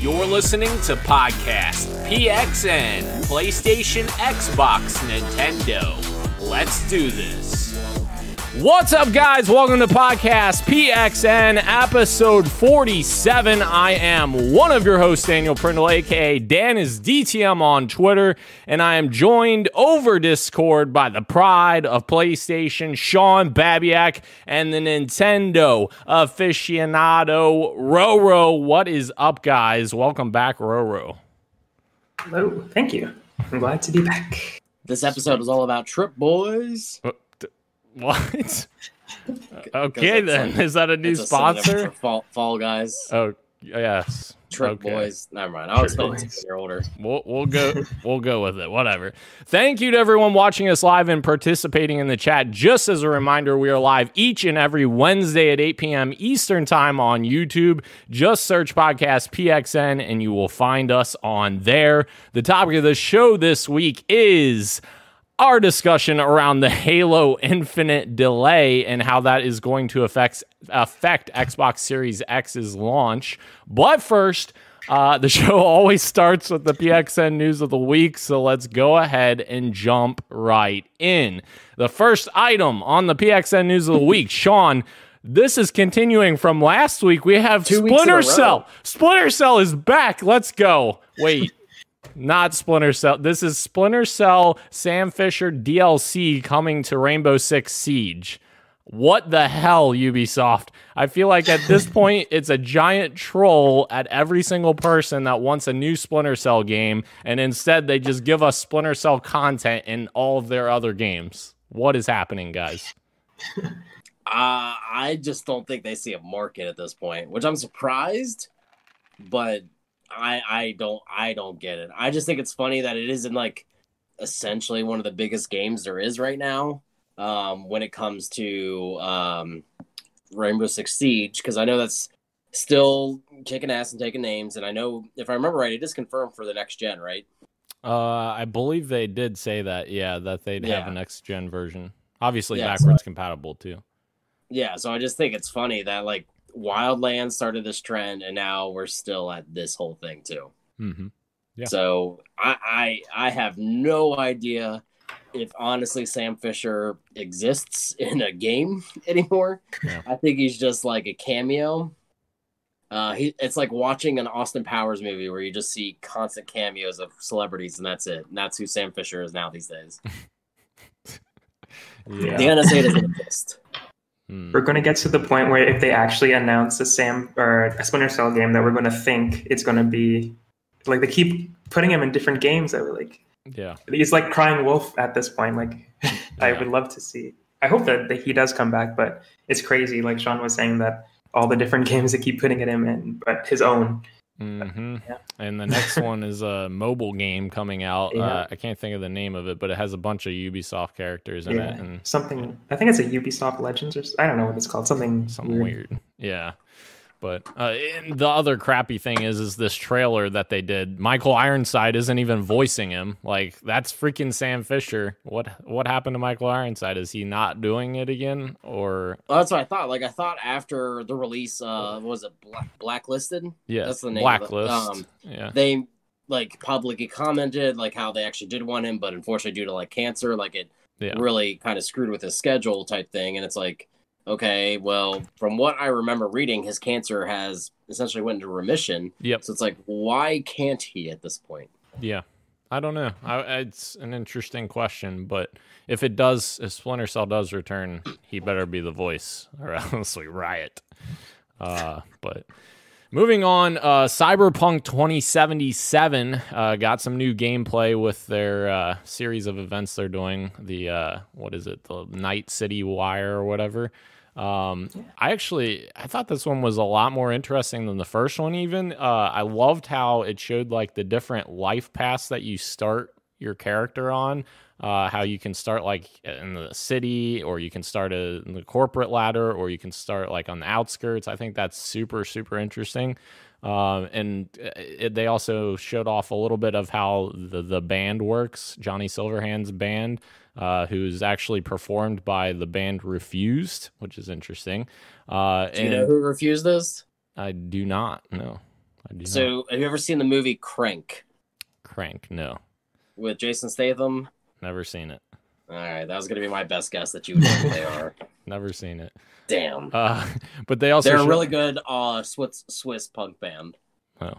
You're listening to Podcast PXN, PlayStation, Xbox, Nintendo. Let's do this. What's up, guys? Welcome to Podcast PXN, episode 47. I am one of your hosts, Daniel Prindle, aka Dan is DTM on Twitter, and I am joined over Discord by the pride of PlayStation, Sean Babiak, and the Nintendo aficionado, Roro. What is up, guys? Welcome back, Roro. Hello, thank you. I'm glad to be back. This episode is all about Trip Boys. Uh, What? okay, then. Is that a new sponsor? Fall, Fall Guys. Oh, yes. Trip okay. Boys. Never mind. I'll explain it to Boys. you when you're older. We'll, we'll go we'll go with it. Whatever. Thank you to everyone watching us live and participating in the chat. Just as a reminder, we are live each and every Wednesday at 8 p.m. Eastern time on YouTube. Just search podcast PXN and you will find us on there. The topic of the show this week is our discussion around the Halo Infinite delay and how that is going to affect affect Xbox Series X's launch. But first, uh, the show always starts with the PXN news of the week, so let's go ahead and jump right in. The first item on the PXN news of the week, Sean. This is continuing from last week. We have Two weeks in a Splinter. Cell. Splinter Cell is back. Let's go. Wait not Splinter Cell. This is Splinter Cell Sam Fisher DLC coming to Rainbow Six Siege. What the hell, Ubisoft? I feel like at this point, it's a giant troll at every single person that wants a new Splinter Cell game, and instead they just give us Splinter Cell content in all of their other games. What is happening, guys? Uh, I just don't think they see a market at this point, which I'm surprised, but I I don't I don't get it. I just think it's funny that it isn't like essentially one of the biggest games there is right now um, when it comes to um, Rainbow Six Siege because I know that's still kicking ass and taking names, and I know if I remember right, it is confirmed for the next gen, right? Uh, I believe they did say that, yeah, that they'd have Yeah. a next gen version. Obviously, Yeah, so backwards compatible too. Yeah, so I just think it's funny that like Wildlands started this trend, and now we're still at this whole thing too. Mm-hmm. Yeah. So I, I I have no idea if honestly Sam Fisher exists in a game anymore. Yeah. I think he's just like a cameo. Uh, he it's like watching an Austin Powers movie where you just see constant cameos of celebrities, and that's it. And that's who Sam Fisher is now these days. Yeah. The NSA doesn't exist. Hmm. We're going to get to the point where if they actually announce a Sam or a Splinter Cell game, that we're going to think it's going to be like they keep putting him in different games. That we're like, Yeah. he's like crying wolf at this point. Like, I would love to see. I hope that, that he does come back, but it's crazy. Like Sean was saying that all the different games they keep putting it him in, but his own. Hmm Yeah. And the next one is a mobile game coming out. Yeah. Uh, I can't think of the name of it, but it has a bunch of Ubisoft characters in Yeah, it and something. I think it's a Ubisoft Legends or I don't know what it's called. Something something weird. Yeah. But uh, and the other crappy thing is, is this trailer that they did. Michael Ironside isn't even voicing him. Like that's freaking Sam Fisher. What what happened to Michael Ironside? Is he not doing it again, or Well, that's what I thought. Like I thought after the release, uh, was it Black- blacklisted? yeah, That's the name blacklist? Um, yeah, They like publicly commented like how they actually did want him, but unfortunately due to like cancer, like it yeah, really kind of screwed with his schedule type thing. And it's like, okay, well, from what I remember reading, his cancer has essentially went into remission. yep, So it's like, why can't he at this point? yeah. I don't know. I, it's an interesting question, but if it does, if Splinter Cell does return, he better be the voice, or else we riot. Uh, but moving on, uh, Cyberpunk 2077 uh, got some new gameplay with their uh, series of events they're doing. The uh, what is it? The Night City Wire or whatever. Um, I actually I thought this one was a lot more interesting than the first one. Even uh, I loved how it showed like the different life paths that you start your character on. Uh, how you can start like in the city, or you can start a, in the corporate ladder, or you can start like on the outskirts. I think that's super super interesting. Um, and it, they also showed off a little bit of how the the band works. Johnny Silverhand's band, uh, who's actually performed by the band Refused, which is interesting. Uh, Do you know who refused this? I do not know. I do not. So, have you ever seen the movie Crank Crank, no, with Jason Statham? never seen it. All right, that was gonna be my best guess that you would know who they are. Never seen it. Damn, Uh, but they also they're a really good uh Swiss Swiss punk band. Oh,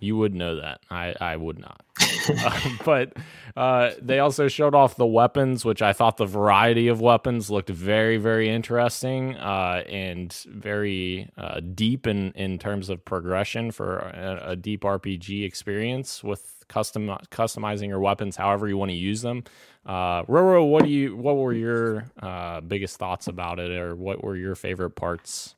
you would know that. I I would not. Uh, but uh, they also showed off the weapons, which I thought the variety of weapons looked very, very interesting uh, and very uh, deep in, in terms of progression for a, a deep RPG experience with custom customizing your weapons however you want to use them. Uh, Roro, what do you? What were your uh, biggest thoughts about it, or what were your favorite parts?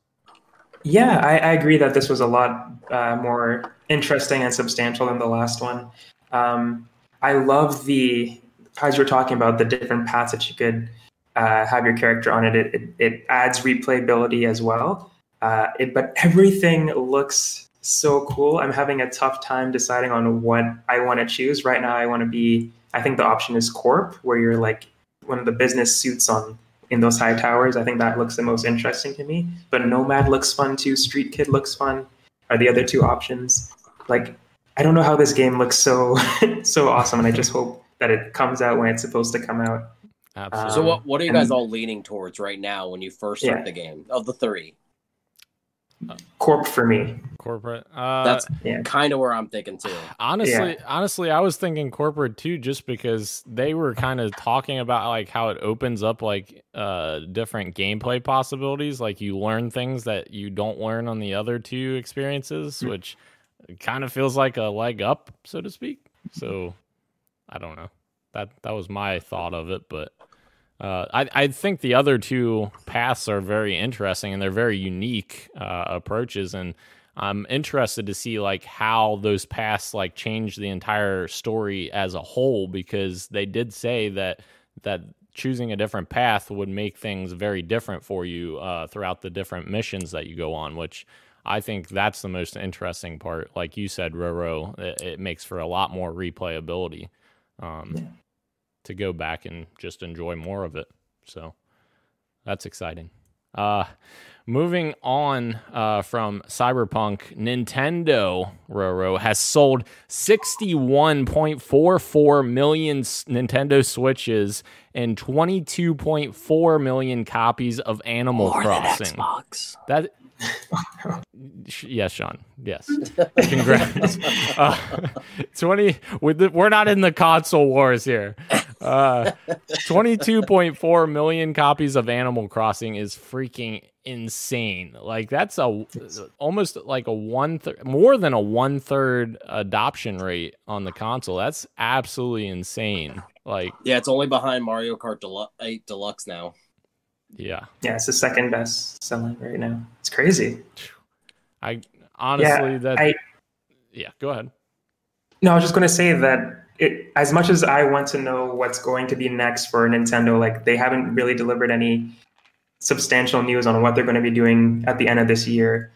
Yeah, I, I agree that this was a lot uh, more interesting and substantial than the last one. Um, I love the as you were talking about the different paths that you could uh, have your character on it. It, it, it adds replayability as well. Uh, it, but everything looks so cool. I'm having a tough time deciding on what I want to choose. Right now, I want to be. I think the option is Corp, where you're like one of the business suits on in those high towers. I think that looks the most interesting to me. But Nomad looks fun too. Street Kid looks fun. Are the other two options? Like, I don't know how this game looks so so awesome, and I just hope that it comes out when it's supposed to come out. Absolutely. So, Um, what what are you guys and- all leaning towards right now when you first start Yeah. the game? Of the three, Corp for me. corporate. Uh, that's Yeah. kind of where I'm thinking too. Honestly, honestly, I was thinking corporate too, just because they were kind of talking about like how it opens up like uh different gameplay possibilities. Like you learn things that you don't learn on the other two experiences, which kind of feels like a leg up, so to speak. So I don't know. That that was my thought of it, but uh, I I think the other two paths are very interesting and they're very unique uh, approaches, and I'm interested to see like how those paths like change the entire story as a whole because they did say that that choosing a different path would make things very different for you uh, throughout the different missions that you go on, which I think that's the most interesting part. Like you said, Roro, it, it makes for a lot more replayability um, Yeah. To go back and just enjoy more of it. So that's exciting. Uh, moving on uh, from Cyberpunk, Nintendo Roro has sold 61.44 million Nintendo Switches and 22.4 million copies of Animal Crossing. Xbox. That yes, Sean. Yes. Congrats. uh, Twenty. With the, we're not in the console wars here. Uh, Twenty-two point four million copies of Animal Crossing is freaking insane. Like that's a almost like a one third, more than a one third adoption rate on the console. That's absolutely insane. Like, Yeah, it's only behind Mario Kart Delu- 8 Deluxe now. yeah. Yeah, it's the second best selling right now. It's crazy. I honestly that. I- yeah. Go ahead. No, I was just going to say that it, as much as I want to know what's going to be next for Nintendo, like they haven't really delivered any substantial news on what they're going to be doing at the end of this year.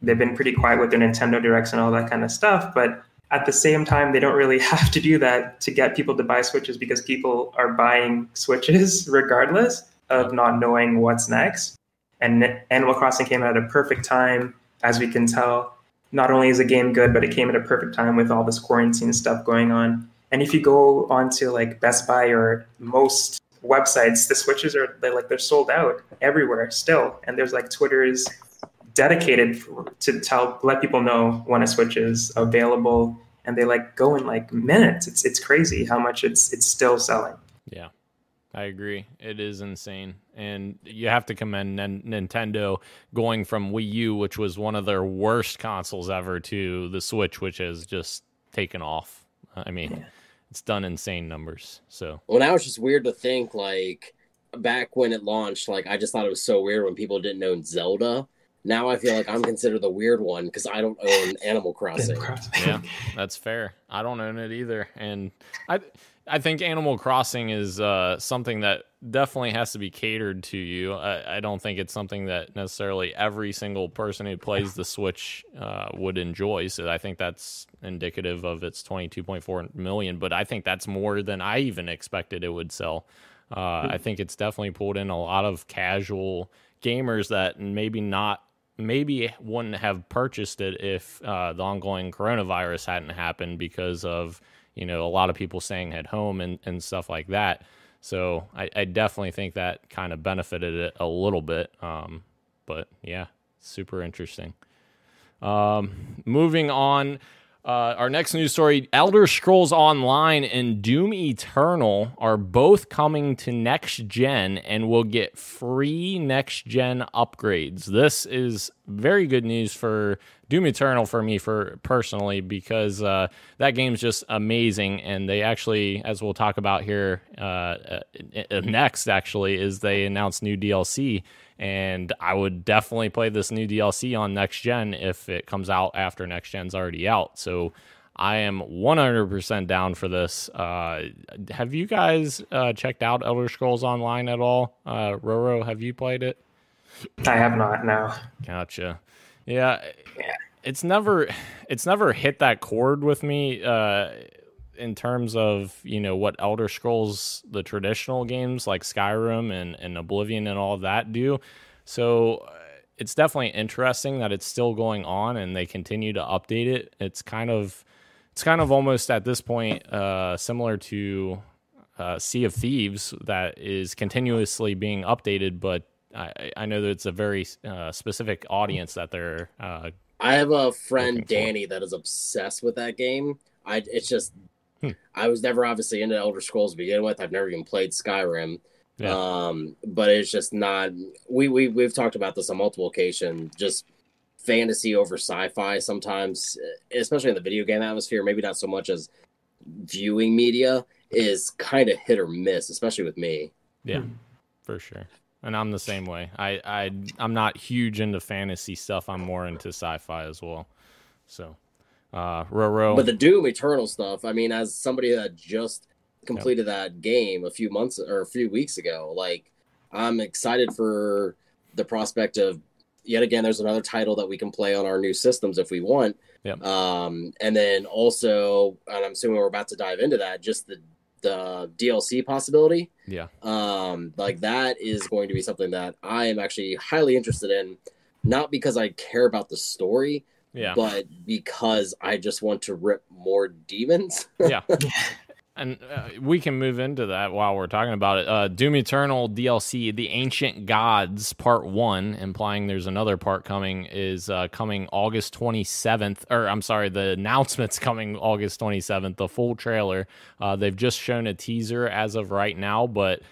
They've been pretty quiet with their Nintendo Directs and all that kind of stuff, but at the same time, they don't really have to do that to get people to buy Switches because people are buying Switches regardless of not knowing what's next. And Animal Crossing came out at a perfect time, as we can tell not only is the game good, but it came at a perfect time with all this quarantine stuff going on. And if you go onto like Best Buy or most websites, the switches are they're like they're sold out everywhere still. And there's like Twitter's dedicated for, to tell let people know when a switch is available, and they like go in like minutes. It's it's crazy how much it's it's still selling. Yeah, I agree. It is insane, and you have to commend Nin- Nintendo going from Wii U, which was one of their worst consoles ever, to the Switch, which has just taken off. I mean, Yeah. it's done insane numbers. So Well, now it's just weird to think like back when it launched, like I just thought it was so weird when people didn't own Zelda. Now I feel like I'm considered the weird one because I don't own Animal Crossing. yeah, that's fair. I don't own it either, and I I think Animal Crossing is uh, something that definitely has to be catered to you. I, I don't think it's something that necessarily every single person who plays the Switch uh, would enjoy. So I think that's indicative of its 22.4 million. But I think that's more than I even expected it would sell. Uh, I think it's definitely pulled in a lot of casual gamers that maybe not maybe wouldn't have purchased it if uh, the ongoing coronavirus hadn't happened because of you know a lot of people staying at home and, and stuff like that. So I, I definitely think that kind of benefited it a little bit. Um, but yeah, super interesting. Um, moving on, uh, our next news story Elder Scrolls Online and Doom Eternal are both coming to next gen and will get free next gen upgrades. This is very good news for Doom Eternal for me for personally because uh, that game's just amazing and they actually as we'll talk about here uh, uh, uh next actually is they announced new DLC and I would definitely play this new DLC on next gen if it comes out after next gen's already out. So I am 100% down for this. Uh, have you guys uh, checked out Elder Scrolls Online at all? Uh, Roro, have you played it? I have not. No. Gotcha. Yeah. It's never, it's never hit that chord with me. Uh, in terms of you know what Elder Scrolls, the traditional games like Skyrim and, and Oblivion and all that do. So uh, it's definitely interesting that it's still going on and they continue to update it. It's kind of it's kind of almost at this point uh, similar to uh, Sea of Thieves that is continuously being updated, but I, I know that it's a very uh, specific audience that they're. Uh, I have a friend Danny that is obsessed with that game. I it's just Hmm. I was never obviously into Elder Scrolls to begin with. I've never even played Skyrim. Yeah. Um, but it's just not we, we we've talked about this on multiple occasions, just fantasy over sci-fi sometimes, especially in the video game atmosphere, maybe not so much as viewing media is kind of hit or miss, especially with me. Yeah, for sure. And I'm the same way. I, I I'm not huge into fantasy stuff. I'm more into sci-fi as well. So uh, Roro. But the Doom Eternal stuff, I mean, as somebody that just completed yep. that game a few months or a few weeks ago, like I'm excited for the prospect of yet again. There's another title that we can play on our new systems if we want. Yep. Um, and then also, and I'm assuming we're about to dive into that. Just the the DLC possibility. Yeah. Um, like that is going to be something that I am actually highly interested in, not because I care about the story, yeah. But because I just want to rip more demons. yeah. And uh, we can move into that while we're talking about it. Uh, Doom Eternal DLC, The Ancient Gods Part 1, implying there's another part coming, is uh, coming August 27th. Or, I'm sorry, the announcement's coming August 27th, the full trailer. Uh, they've just shown a teaser as of right now, but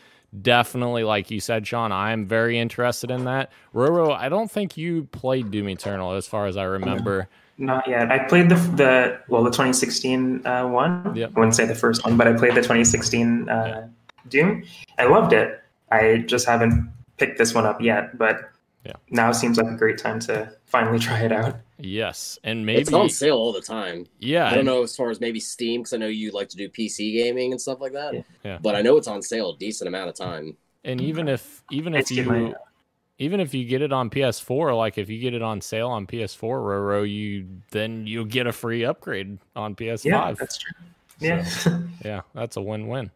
definitely, like you said, Sean, I'm very interested in that. Roro, I don't think you played Doom Eternal as far as I remember. Not yet. I played the the well the 2016 uh, one. Yep. I wouldn't say the first one, but I played the 2016 uh, Doom. I loved it. I just haven't picked this one up yet, but yeah. now seems like a great time to finally try it out. Yes, and maybe it's on sale all the time. Yeah, I don't know as far as maybe Steam because I know you like to do PC gaming and stuff like that. Yeah. yeah. but I know it's on sale a decent amount of time. And even if even if you even if you get it on PS4, like if you get it on sale on PS4, Roro, you then you'll get a free upgrade on PS5. Yeah, that's true. Yeah, so, yeah, that's a win-win.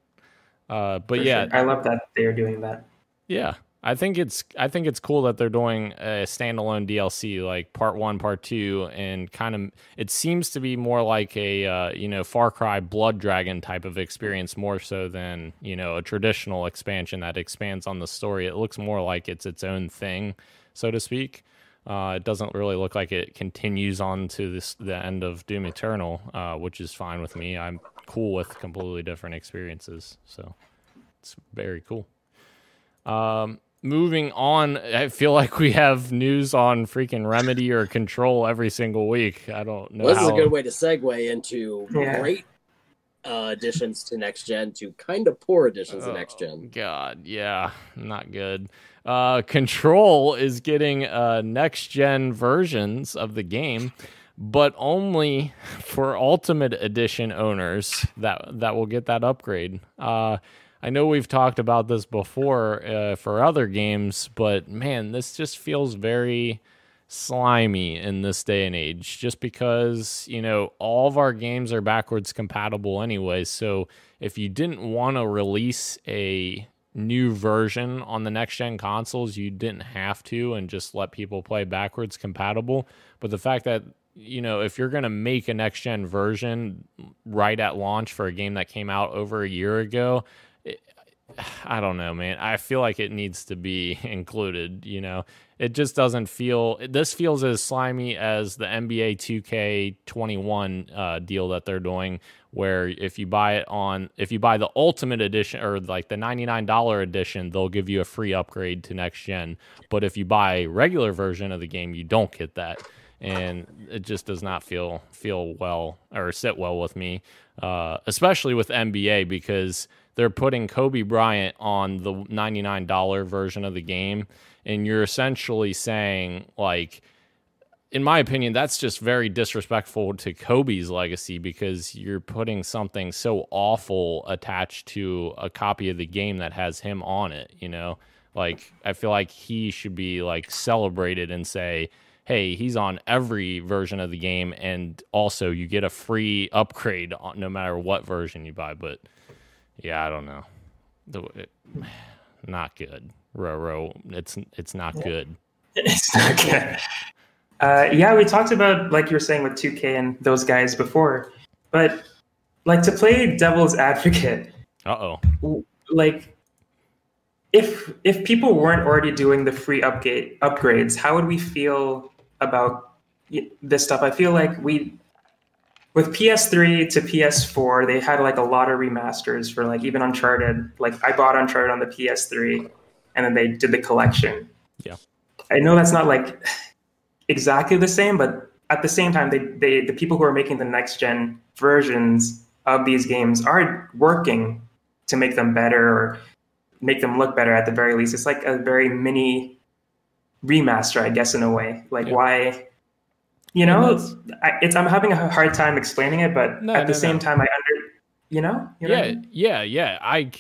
Uh, but For yeah, sure. I love that they're doing that. Yeah, I think it's I think it's cool that they're doing a standalone DLC like part one, part two, and kind of it seems to be more like a uh, you know Far Cry Blood Dragon type of experience more so than you know a traditional expansion that expands on the story. It looks more like it's its own thing, so to speak. Uh, it doesn't really look like it continues on to this the end of Doom Eternal, uh, which is fine with me. I'm cool with completely different experiences, so it's very cool. Um, moving on, I feel like we have news on freaking Remedy or Control every single week. I don't know. Well, this how... is a good way to segue into yeah. great uh, additions to next gen to kind of poor additions oh, to next gen. God, yeah, not good. Uh, Control is getting uh, next gen versions of the game, but only for Ultimate Edition owners that that will get that upgrade. Uh, I know we've talked about this before uh, for other games, but man, this just feels very slimy in this day and age just because, you know, all of our games are backwards compatible anyway. So if you didn't want to release a new version on the next gen consoles, you didn't have to and just let people play backwards compatible. But the fact that you know, if you're going to make a next gen version right at launch for a game that came out over a year ago, I don't know, man. I feel like it needs to be included, you know. It just doesn't feel this feels as slimy as the NBA 2K21 uh, deal that they're doing where if you buy it on if you buy the ultimate edition or like the $99 edition they'll give you a free upgrade to next gen but if you buy regular version of the game you don't get that and it just does not feel feel well or sit well with me uh, especially with nba because they're putting kobe bryant on the $99 version of the game and you're essentially saying like in my opinion, that's just very disrespectful to Kobe's legacy because you're putting something so awful attached to a copy of the game that has him on it, you know? Like I feel like he should be like celebrated and say, "Hey, he's on every version of the game and also you get a free upgrade no matter what version you buy." But yeah, I don't know. The, it, not good. Roro, it's it's not good. It's not good. Uh, yeah, we talked about like you were saying with 2K and those guys before, but like to play devil's advocate. Uh oh. Like, if if people weren't already doing the free upgrade upgrades, how would we feel about this stuff? I feel like we with PS3 to PS4, they had like a lot of remasters for like even Uncharted. Like I bought Uncharted on the PS3, and then they did the collection. Yeah. I know that's not like exactly the same, but at the same time, they, they the people who are making the next gen versions of these games are working to make them better or make them look better at the very least. It's like a very mini remaster, I guess, in a way. Like yeah. why, you know, it's, it's, I'm having a hard time explaining it, but no, at the no, same no. time, I under, you know, you know yeah, I mean? yeah, yeah. I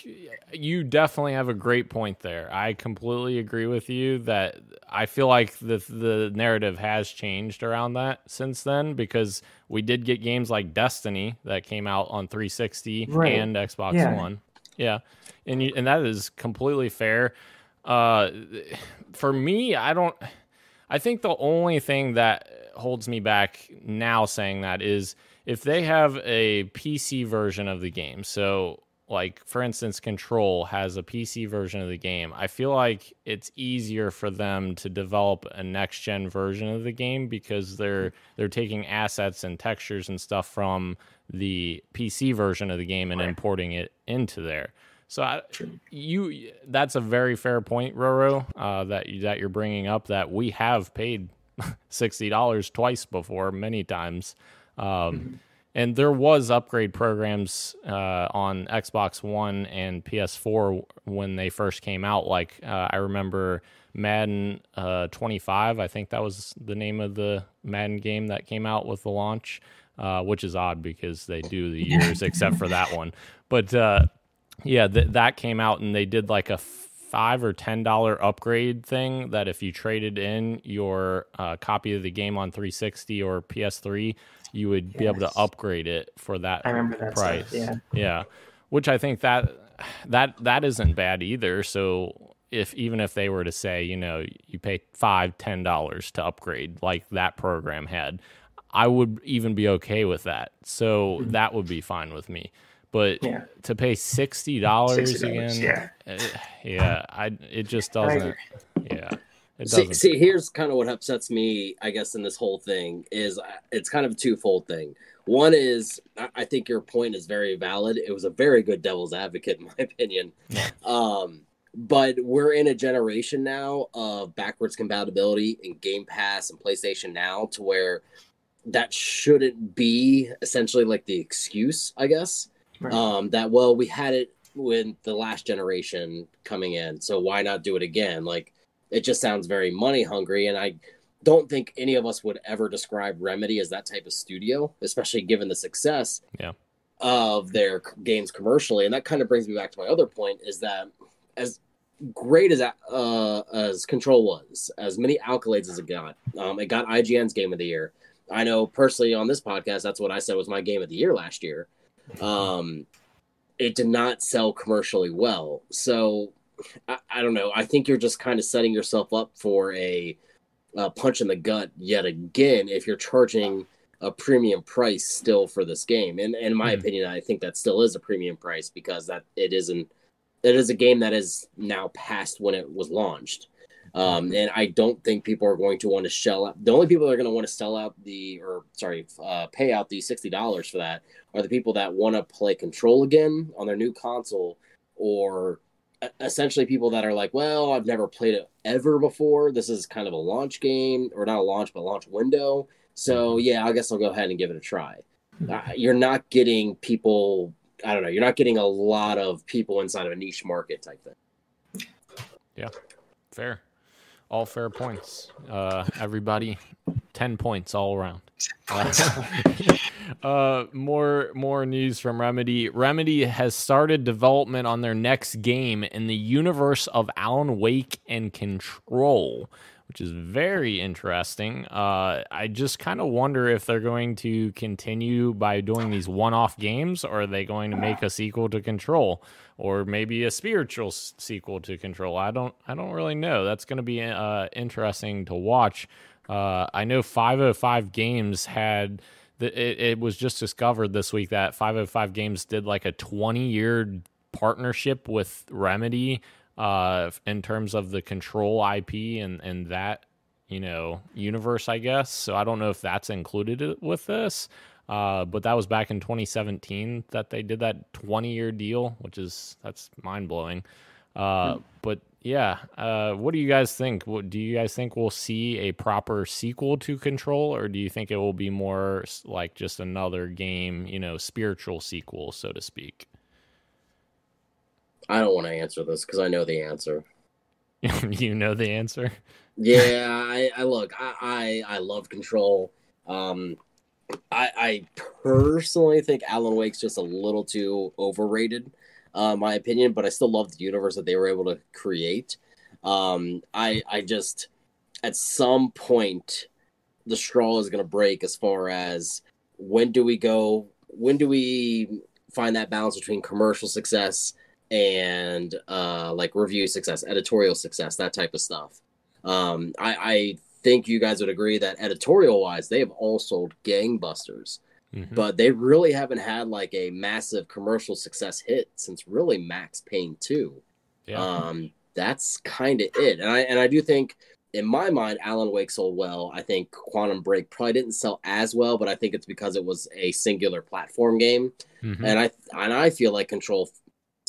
you definitely have a great point there. I completely agree with you that I feel like the the narrative has changed around that since then because we did get games like Destiny that came out on 360 right. and Xbox yeah. One. Yeah. And you, and that is completely fair. Uh for me, I don't I think the only thing that holds me back now saying that is if they have a PC version of the game. So like for instance control has a pc version of the game. I feel like it's easier for them to develop a next gen version of the game because they're they're taking assets and textures and stuff from the pc version of the game and importing it into there. So I, you that's a very fair point roro uh, that you, that you're bringing up that we have paid $60 twice before many times um, and there was upgrade programs uh, on Xbox One and PS4 when they first came out. Like uh, I remember Madden uh, 25, I think that was the name of the Madden game that came out with the launch, uh, which is odd because they do the years except for that one. But uh, yeah, th- that came out and they did like a five or ten dollar upgrade thing that if you traded in your uh, copy of the game on 360 or PS3 you would yes. be able to upgrade it for that, I remember that price. Stuff, yeah. Yeah. Which I think that that that isn't bad either. So if even if they were to say, you know, you pay five, ten dollars to upgrade like that program had, I would even be okay with that. So mm-hmm. that would be fine with me. But yeah. to pay sixty dollars again, yeah, uh, yeah, I it just doesn't. Yeah. See, see, here's kind of what upsets me, I guess, in this whole thing is uh, it's kind of a twofold thing. One is I think your point is very valid. It was a very good devil's advocate, in my opinion. Um, but we're in a generation now of backwards compatibility in Game Pass and PlayStation Now to where that shouldn't be essentially like the excuse, I guess. Right. Um, that well, we had it with the last generation coming in, so why not do it again? Like it just sounds very money hungry and i don't think any of us would ever describe remedy as that type of studio especially given the success yeah. of their games commercially and that kind of brings me back to my other point is that as great as uh, as control was as many accolades as it got um, it got ign's game of the year i know personally on this podcast that's what i said was my game of the year last year um, it did not sell commercially well so I, I don't know. I think you're just kind of setting yourself up for a, a punch in the gut yet again if you're charging a premium price still for this game. And, and in my mm opinion, I think that still is a premium price because that it isn't. It is a game that is now past when it was launched. Um, and I don't think people are going to want to shell out. The only people that are going to want to sell out the, or sorry, uh, pay out the sixty dollars for that are the people that want to play Control again on their new console, or essentially people that are like, well, I've never played it ever before. This is kind of a launch game, or not a launch, but launch window. So mm-hmm. yeah, I guess I'll go ahead and give it a try. Uh, you're not getting people. I don't know. You're not getting a lot of people inside of a niche market type thing. Yeah, fair all fair points. Uh, everybody, ten points all around. Uh, uh, more more news from Remedy. Remedy has started development on their next game in the universe of Alan Wake and Control which is very interesting. Uh, I just kind of wonder if they're going to continue by doing these one-off games, or are they going to make a sequel to Control, or maybe a spiritual s- sequel to Control? I don't, I don't really know. That's going to be uh, interesting to watch. Uh, I know 505 Games had. it, it was just discovered this week that 505 Games did like a 20 year partnership with Remedy uh, in terms of the control IP and and that you know universe, I guess. So I don't know if that's included with this. Uh, but that was back in 2017 that they did that 20 year deal, which is that's mind blowing. Uh, mm. But yeah, uh, what do you guys think? What, do you guys think we'll see a proper sequel to Control, or do you think it will be more like just another game, you know, spiritual sequel, so to speak? I don't want to answer this because I know the answer. you know the answer. yeah, I, I look. I, I, I love Control. Um, I I personally think Alan Wake's just a little too overrated, uh, my opinion. But I still love the universe that they were able to create. Um, I I just at some point the straw is going to break as far as when do we go? When do we find that balance between commercial success and uh, like review success, editorial success, that type of stuff. Um, I, I think you guys would agree that editorial wise, they have all sold gangbusters, mm-hmm. but they really haven't had like a massive commercial success hit since really Max Payne 2. Yeah. Um, that's kind of it. And I, and I do think in my mind, Alan Wake sold well. I think Quantum Break probably didn't sell as well, but I think it's because it was a singular platform game, mm-hmm. and I and I feel like Control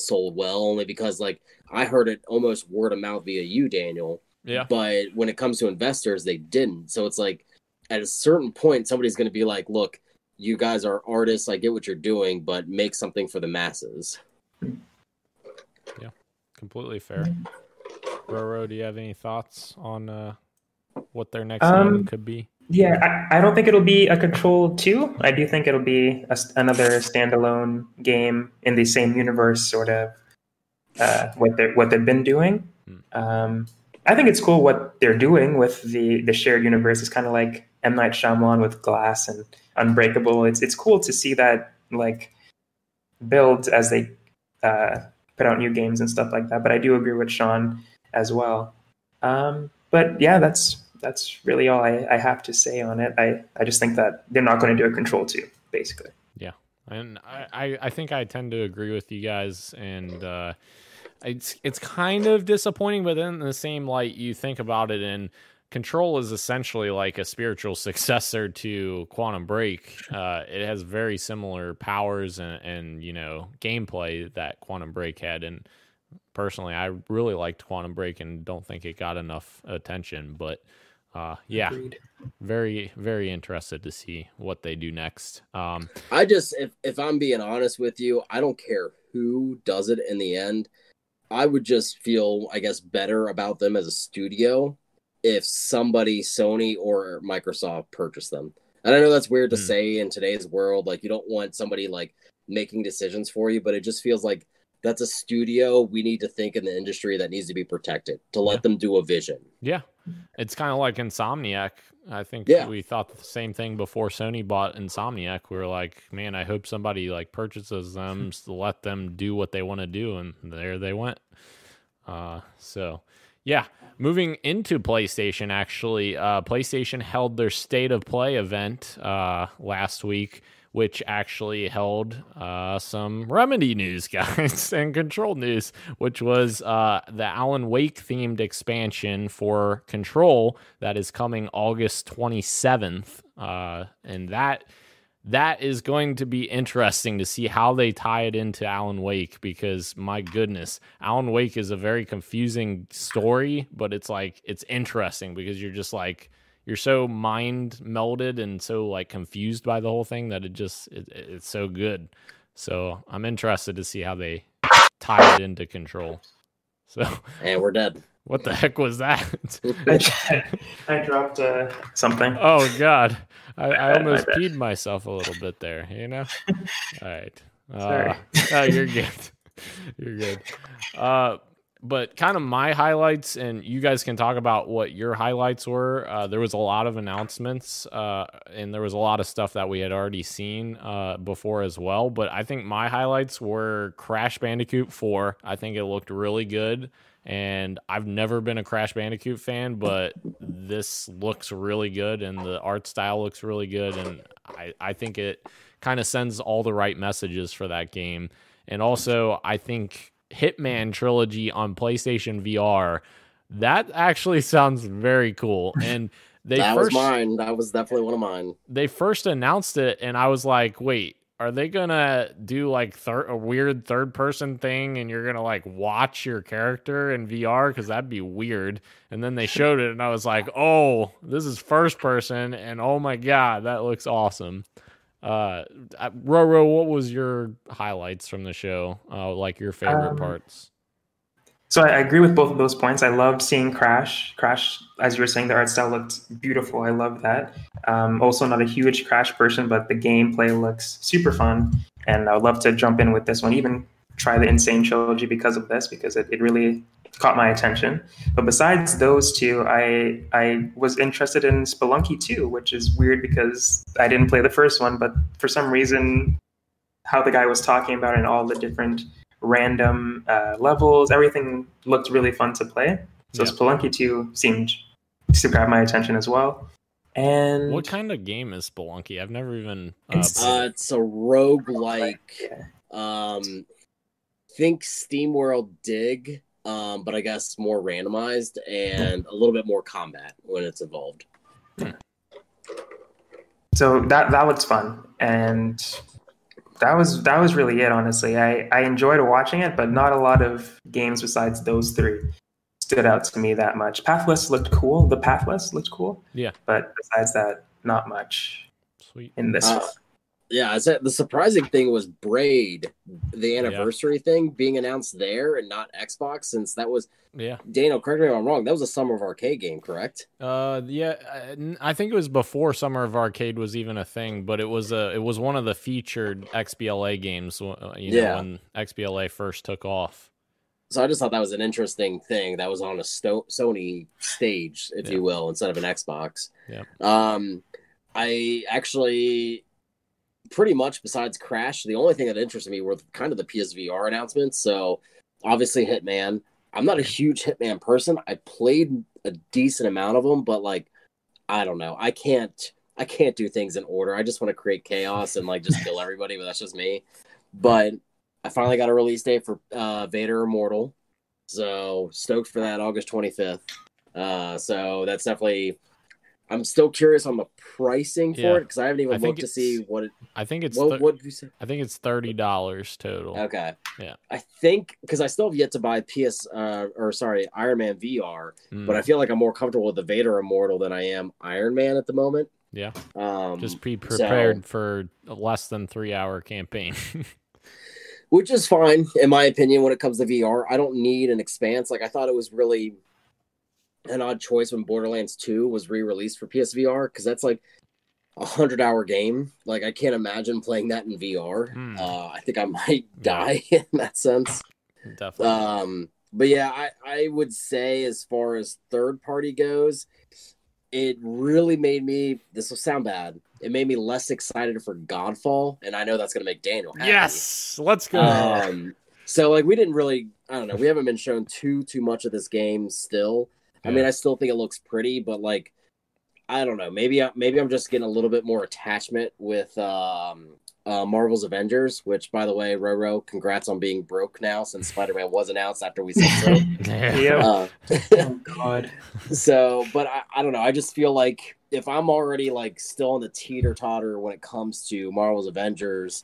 sold well only because like I heard it almost word of mouth via you, Daniel. Yeah. But when it comes to investors, they didn't. So it's like at a certain point, somebody's going to be like, look, you guys are artists. I get what you're doing, but make something for the masses. Yeah, completely fair. Roro, do you have any thoughts on uh, what their next um, game could be? Yeah, I, I, don't think it'll be a Control 2. I do think it'll be a, another standalone game in the same universe, sort of uh, what they what they've been doing. Hmm. Um, I think it's cool what they're doing with the the shared universe. It's kind of like M Night Shyamalan with Glass and Unbreakable. It's it's cool to see that like build as they uh, put out new games and stuff like that. But I do agree with Sean as well. Um, but yeah, that's that's really all I, I have to say on it. I, I just think that they're not going to do a control two, basically. Yeah. And I, I think I tend to agree with you guys. And uh, it's it's kind of disappointing, but in the same light, you think about it, and Control is essentially like a spiritual successor to Quantum Break. Uh, it has very similar powers and, and you know gameplay that Quantum Break had, and personally, I really liked Quantum Break and don't think it got enough attention, but uh, yeah, Agreed. very very interested to see what they do next. Um, I just if if I'm being honest with you, I don't care who does it in the end. I would just feel, I guess, better about them as a studio if somebody, Sony or Microsoft, purchased them. And I know that's weird to mm. say in today's world. Like, you don't want somebody like making decisions for you, but it just feels like that's a studio we need to think in the industry that needs to be protected to let yeah. them do a vision. Yeah. It's kind of like Insomniac. I think yeah. we thought the same thing before Sony bought Insomniac. We were like, man, I hope somebody like purchases them to let them do what they want to do and there they went. Uh, so yeah, moving into PlayStation, actually, uh, PlayStation held their State of Play event uh, last week, which actually held uh, some Remedy news, guys, and Control news, which was uh, the Alan Wake themed expansion for Control that is coming August 27th. Uh, and that that is going to be interesting to see how they tie it into Alan Wake because my goodness, Alan Wake is a very confusing story, but it's like it's interesting because you're just like you're so mind melded and so like confused by the whole thing that it just it, it's so good. So I'm interested to see how they tie it into control. So and we're dead. What the heck was that? I dropped uh, something. Oh God, I, I almost peed myself a little bit there. You know. All right. Uh, Sorry. oh, you're good. You're good. Uh, but kind of my highlights, and you guys can talk about what your highlights were. Uh, there was a lot of announcements, uh, and there was a lot of stuff that we had already seen uh, before as well. But I think my highlights were Crash Bandicoot 4. I think it looked really good and I've never been a Crash Bandicoot fan, but this looks really good and the art style looks really good and I, I think it kind of sends all the right messages for that game. And also I think Hitman trilogy on PlayStation VR, that actually sounds very cool. And they that first was mine. That was definitely one of mine. they first announced it and I was like, wait, are they gonna do like third a weird third person thing and you're gonna like watch your character in VR because that'd be weird. And then they showed it and I was like, oh, this is first person and oh my god, that looks awesome. Uh, I- Roro, what was your highlights from the show? Uh, like your favorite Um, parts? So I, I agree with both of those points. I loved seeing Crash. Crash, as you were saying, the art style looked beautiful. I love that. Um, also, not a huge Crash person, but the gameplay looks super fun, and I would love to jump in with this one. Even try the N. Sane trilogy because of this, because it, it really caught my attention. But besides those two, I I was interested in Spelunky 2, which is weird because I didn't play the first one, but for some reason, how the guy was talking about it and all the different random uh, levels. Everything looked really fun to play. So Yeah. Spelunky 2 seemed to grab my attention as well. And What kind of game is Spelunky? I've never even. Uh, It's- Uh, it's a rogue-like. Yeah. Um, think SteamWorld Dig, um, but I guess more randomized and a little bit more combat when it's involved. so that that looks fun, and that was that was really it. Honestly, I I enjoyed watching it, but not a lot of games besides those three stood out to me that much. Pathless looked cool. The Pathless looked cool. Yeah. but besides that, not much Sweet. in this. Uh, one. Yeah, I said the surprising thing was Braid, the anniversary thing being announced there and not Xbox, since that was Yeah. Daniel. Correct me if I'm wrong. That was a Summer of Arcade game, correct? Uh, yeah, I think it was before Summer of Arcade was even a thing, but it was a it was one of the featured XBLA games. uh, You know, Yeah. when XBLA first took off. So I just thought that was an interesting thing that was on a Sto- Sony stage, if Yeah. you will, instead of an Xbox. Yeah. Um, I actually pretty much besides Crash, the only thing that interested me were kind of the PSVR announcements. So obviously Hitman. I'm not a huge Hitman person. I played a decent amount of them, but like I don't know. I can't I can't do things in order. I just want to create chaos and like just kill everybody, but that's just me. But I finally got a release date for uh, Vader Immortal. So stoked for that August 25th. Uh, so that's definitely. I'm still curious on the pricing for Yeah. it because I haven't even think looked to see what it. I think it's What, thir- what you say? I think it's thirty dollars total. Okay. Yeah. I think because I still have yet to buy PS uh, or sorry Iron Man VR, Mm, but I feel like I'm more comfortable with the Vader Immortal than I am Iron Man at the moment. Yeah. Um, just be so- prepared for a less than three hour campaign. which is fine in my opinion when it comes to VR. I don't need an expanse. Like I thought it was really an odd choice when Borderlands 2 was re-released for PSVR because that's like a hundred hour game. Like I can't imagine playing that in VR. Hmm. Uh, I think I might die in that sense. Definitely. Um, but yeah, I, I would say as far as third party goes, it really made me this will sound bad. It made me less excited for Godfall, and I know that's gonna make Daniel happy. yes, let's go. Um, So like we didn't really I don't know, we haven't been shown too too much of this game still. I mean, I still think it looks pretty, but like I don't know, maybe I, maybe I'm just getting a little bit more attachment with um uh, Marvel's Avengers, which by the way, Roro, congrats on being broke now since Spider-Man was announced after we said so. Yep. Uh, oh God. so but I, I don't know i just feel like if i'm already like still on the teeter totter when it comes to marvel's avengers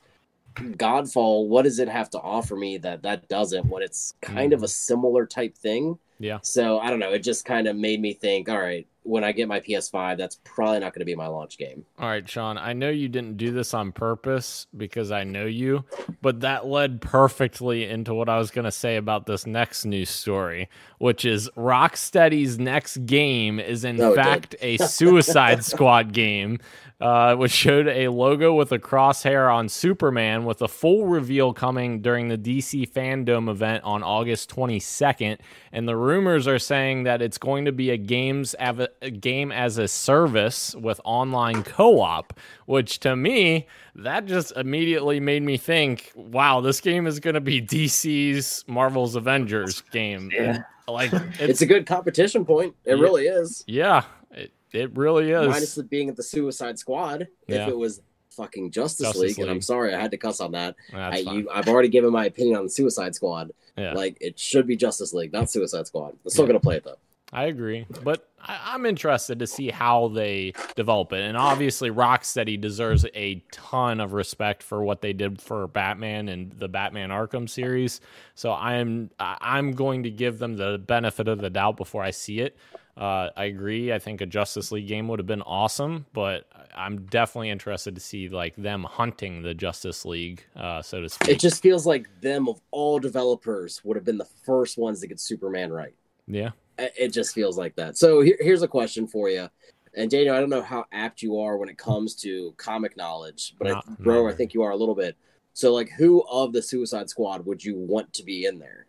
godfall what does it have to offer me that that doesn't when it's kind of a similar type thing Yeah. so i don't know it just kind of made me think all right when i get my ps5 that's probably not going to be my launch game All right, Sean, I know you didn't do this on purpose because I know you, but that led perfectly into what I was going to say about this next news story, which is Rocksteady's next game is in No, fact a Suicide Squad game, uh, which showed a logo with a crosshair on Superman with a full reveal coming during the DC Fandom event on August 22nd. And the rumors are saying that it's going to be a games av- a game as a service with online co-op, which to me that just immediately made me think, wow, this game is going to be DC's Marvel's Avengers game. Yeah. Like it's, it's, a good competition point it Yeah. really is yeah, it, it really is. minus being at the suicide squad Yeah. if it was fucking justice, Justice league, and i'm sorry i had to cuss on that I, you, i've already given my opinion on the Suicide Squad. Yeah. Like it should be Justice League, not Suicide Squad. I'm still Yeah. gonna play it though. I agree, but I, I'm interested to see how they develop it. And obviously, Rocksteady deserves a ton of respect for what they did for Batman and the Batman Arkham series. So I'm I'm going to give them the benefit of the doubt before I see it. Uh, I agree. I think a Justice League game would have been awesome, but I'm definitely interested to see like them hunting the Justice League, uh, so to speak. It just feels like them of all developers would have been the first ones to get Superman right. yeah. It it just feels like that. So here, here's a question for you. And Daniel, I don't know how apt you are when it comes to comic knowledge, but I, bro, not I think you are a little bit. So, like, who of the Suicide Squad would you want to be in there?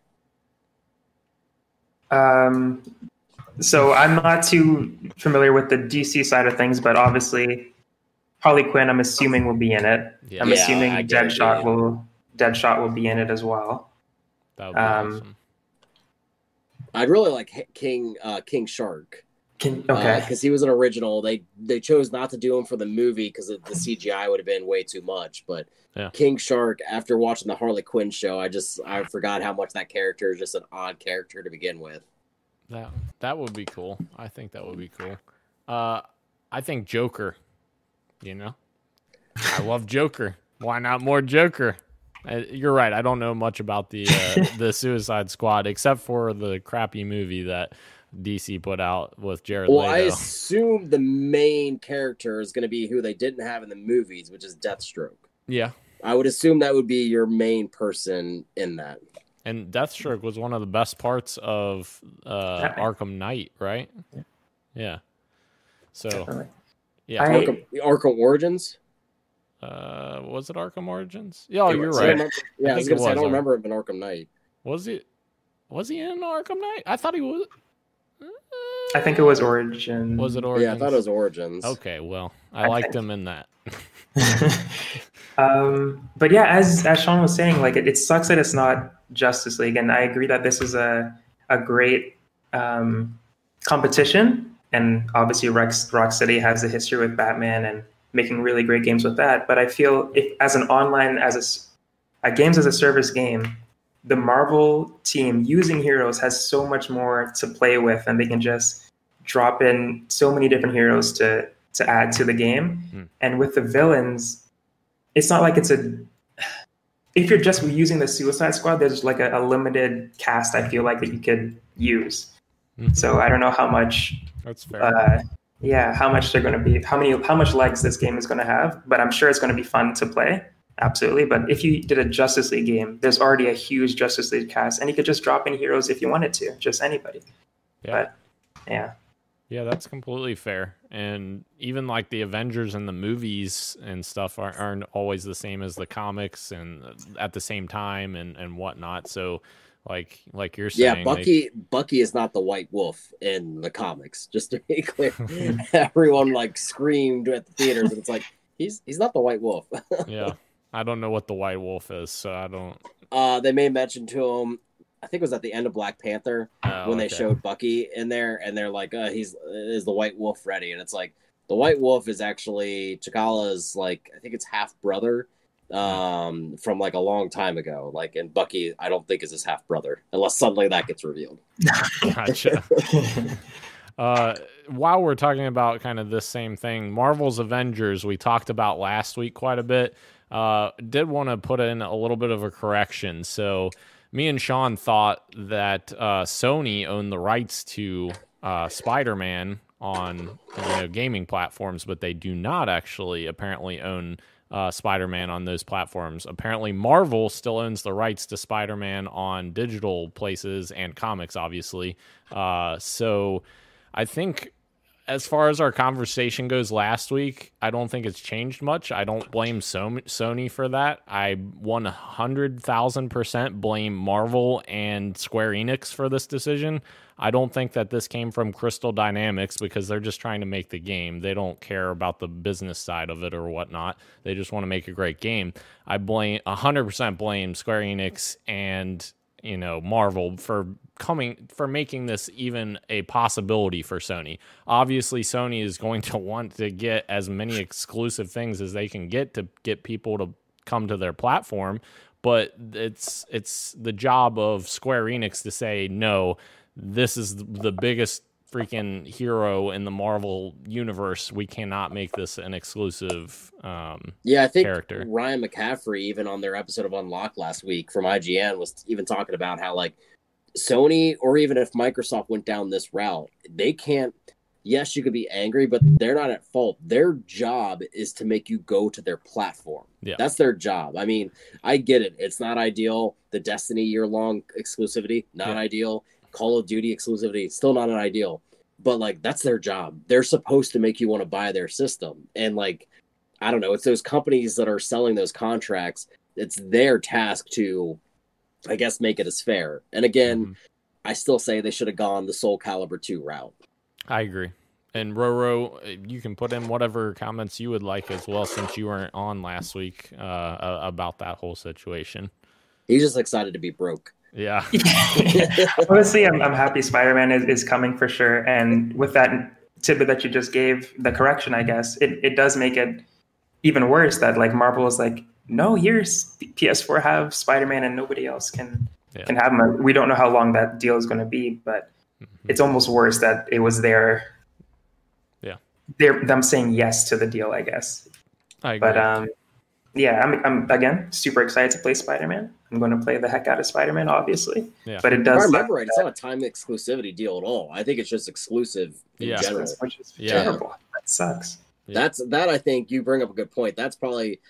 Um, so I'm not too familiar with the DC side of things, but obviously Harley Quinn, I'm assuming will be in it. Yeah. I'm Yeah, assuming I get it, Deadshot yeah. will Deadshot will be in it as well. That would be Um, awesome. I'd really like King uh, King Shark. Can, okay. because he was an original. They they chose not to do him for the movie because the CGI would have been way too much. But Yeah. King Shark, after watching the Harley Quinn show, I just I forgot how much that character is just an odd character to begin with. That that would be cool. I think that would be cool. Uh, I think Joker. You know, I love Joker. Why not more Joker? Uh, you're right. I don't know much about the uh, the Suicide Squad except for the crappy movie that DC put out with Jared Well, I assume the main character is going to be who they didn't have in the movies, which is Deathstroke. yeah, I would assume that would be your main person in that. and Deathstroke was one of the best parts of uh, Arkham Knight, right? Yeah. So Definitely. yeah, I- Arkham, Arkham Origins. Uh, was it Arkham Origins? Yeah, oh, you're right. remember- yeah, I, was think it going to say I don't Arkham. remember it in Arkham Knight. Was he? Was he in Arkham Knight? I thought he was. I think it was Origin. Was it Origins? Yeah, I thought it was Origins. Okay, well, I, I liked think- him in that. um, but yeah, as as Sean was saying, like it, it sucks that it's not Justice League, and I agree that this is a a great um, competition, and obviously Rex Rocksteady has a history with Batman and making really great games with that. But I feel if as an online as a games as a service game, the Marvel team using heroes has so much more to play with, and they can just drop in so many different heroes to to add to the game. Hmm. And with the villains, it's not like it's a. If you're just using the Suicide Squad, there's like a, a limited cast. I feel like that you could use. Mhm. So I don't know how much. That's fair. Uh, yeah, how much they're going to be, how many, how much legs this game is going to have. But I'm sure it's going to be fun to play. Absolutely. But if you did a Justice League game, there's already a huge Justice League cast, and you could just drop in heroes if you wanted to, just anybody. yeah, but- Yeah. yeah, that's completely fair. And even like the Avengers and the movies and stuff aren't, aren't always the same as the comics and at the same time and and whatnot. So, like like you're Yeah, saying, like- Bucky Bucky is not the White Wolf in the comics. Just to be clear, everyone like screamed at the theaters, and it's like he's he's not the White Wolf. yeah. I don't know what the White Wolf is, so I don't. Uh, they made mention to him. I think it was at the end of Black Panther Oh, when they okay. showed Bucky in there, and they're like, uh, "He's is the White Wolf ready?" And it's like the White Wolf is actually T'Challa's like I think it's half brother um from like a long time ago like and bucky i don't think is his half brother unless suddenly that gets revealed Gotcha. Uh, while we're talking about kind of this same thing, Marvel's Avengers, we talked about last week quite a bit. Uh, did want to put in a little bit of a correction. So, me and Sean thought that uh, Sony owned the rights to uh, Spider Man on you know gaming platforms, but they do not actually apparently own uh, Spider Man on those platforms. Apparently, Marvel still owns the rights to Spider Man on digital places and comics, obviously. Uh, so I think as far as our conversation goes last week, I don't think it's changed much. I don't blame Sony for that. I 100,000% blame Marvel and Square Enix for this decision. I don't think that this came from Crystal Dynamics because they're just trying to make the game. They don't care about the business side of it or whatnot. They just want to make a great game. I blame 100% blame Square Enix and you know Marvel for coming for making this even a possibility for Sony. Obviously Sony is going to want to get as many exclusive things as they can get to get people to come to their platform, but it's it's the job of Square Enix to say no, this is the biggest freaking hero in the Marvel universe. We cannot make this an exclusive um yeah i think Character. ryan mccaffrey even on their episode of unlock last week from ign was even talking about how like sony or even if microsoft went down this route they can't yes you could be angry but they're not at fault their job is to make you go to their platform Yeah. that's their job i mean i get it it's not ideal the destiny year long exclusivity not Yeah. ideal call of duty exclusivity It's still not an ideal but like that's their job they're supposed to make you want to buy their system and like i don't know it's those companies that are selling those contracts it's their task to i guess make it as fair and again Mhm. i still say they should have gone the soul calibur 2 route I agree. And Roro, you can put in whatever comments you would like as well, since you weren't on last week uh, about that whole situation. he's just excited to be broke Yeah, Honestly, I'm, I'm happy Spider Man is, is coming for sure. And with that tidbit that you just gave, the correction, I guess, it, it does make it even worse that like Marvel is like, no, here's PS4 have Spider Man and nobody else can Yeah. can have him. We don't know how long that deal is going to be, but Mhm. it's almost worse that it was their Yeah. they're them saying yes to the deal, I guess. I agree. But um, yeah, I'm, I'm again super excited to play Spider Man. I'm going to play the heck out of Spider Man, obviously. Yeah. But it if i does remember right it's not a time exclusivity deal at all i think it's just exclusive in Yeah. general which is Yeah. terrible. That sucks. Yeah. That's that. I think you bring up a good point. That's probably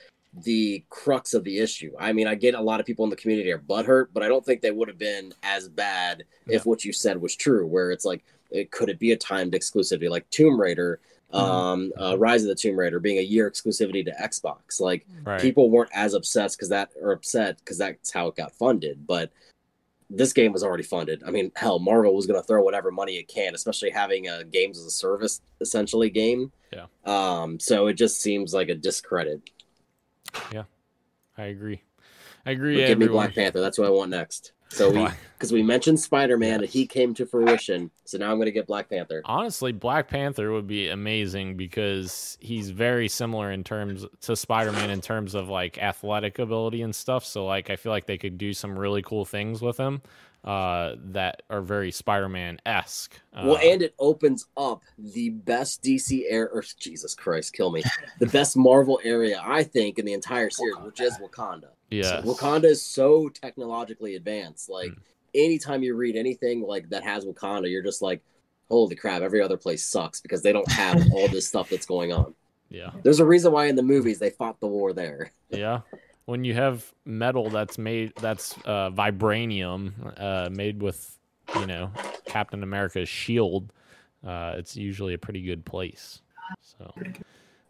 the crux of the issue. I mean, I get a lot of people in the community are butthurt, but I don't think they would have been as bad if what you said was true. Where it's like, it could it be a timed exclusivity like Tomb Raider, um, uh, Rise of the Tomb Raider being a year exclusivity to Xbox? Like right. people weren't as obsessed because that or upset because that's how it got funded, but. This game was already funded. I mean, hell, Marvel was going to throw whatever money it can, especially having a games as a service essentially game. Yeah. Um, so it just seems like a discredit. Yeah. I agree. I agree. Give me. Black Panther. That's what I want next. So we, because we mentioned Spider Man and he came to fruition. So now I'm going to get Black Panther. Honestly, Black Panther would be amazing because he's very similar in terms to Spider-Man in terms of like athletic ability and stuff. So like I feel like they could do some really cool things with him uh that are very Spider-Man esque. Uh, well, and it opens up the best DC air, or Jesus Christ, kill me, the best Marvel area I think in the entire series, which is Wakanda. Yeah, Wakanda is so technologically advanced. Like Mm. anytime you read anything like that has Wakanda, you're just like, holy crap! Every other place sucks because they don't have all this stuff that's going on. yeah, There's a reason why in the movies they fought the war there. yeah. When you have metal that's made that's uh vibranium uh made with you know Captain America's shield, uh it's usually a pretty good place. So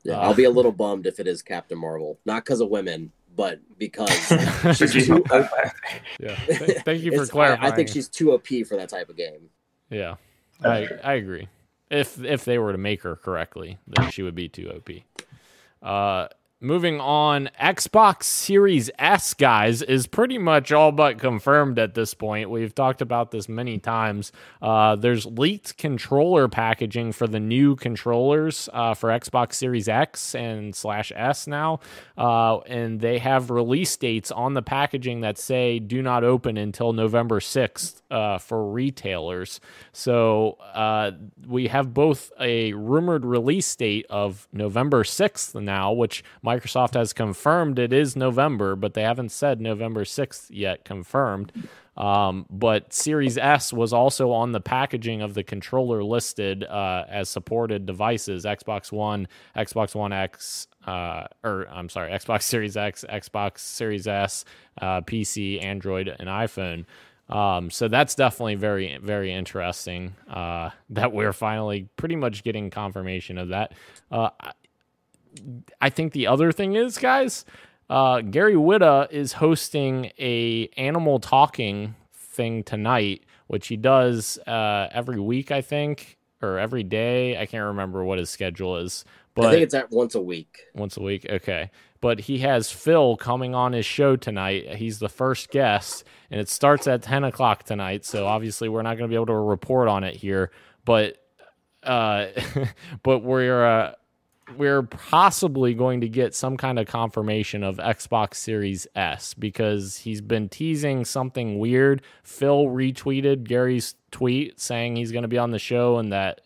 Yeah, Uh, I'll be a little bummed if it is Captain Marvel, not because of women, but because she's too. hope that? yeah. Th- thank you for it's- I- clarifying. I, think she's too OP for that type of game. Yeah, I I agree. If if they were to make her correctly, then she would be too OP. Uh, moving on, Xbox Series S, guys, is pretty much all but confirmed at this point. We've talked about this many times. Uh, there's leaked controller packaging for the new controllers uh, for Xbox Series X and slash S now, uh, and they have release dates on the packaging that say do not open until November 6th uh, for retailers. So uh, we have both a rumored release date of November 6th now, which Microsoft has confirmed it is November, but they haven't said November 6th yet confirmed. Um, but Series S was also on the packaging of the controller listed uh, as supported devices Xbox One, Xbox One X, uh, or I'm sorry, Xbox Series X, Xbox Series S, uh, PC, Android, and iPhone. Um, so that's definitely very, very interesting uh, that we're finally pretty much getting confirmation of that. Uh, I think the other thing is, guys, uh, Gary Whitta is hosting a animal talking thing tonight, which he does uh, every week, I think, or every day. I can't remember what his schedule is, but I think it's at once a week. Once a week, okay. But he has Phil coming on his show tonight. He's the first guest, and it starts at ten o'clock tonight. So obviously, we're not going to be able to report on it here, but uh, but we're uh, we're possibly going to get some kind of confirmation of Xbox Series S because he's been teasing something weird. Phil retweeted Gary's tweet saying he's going to be on the show and that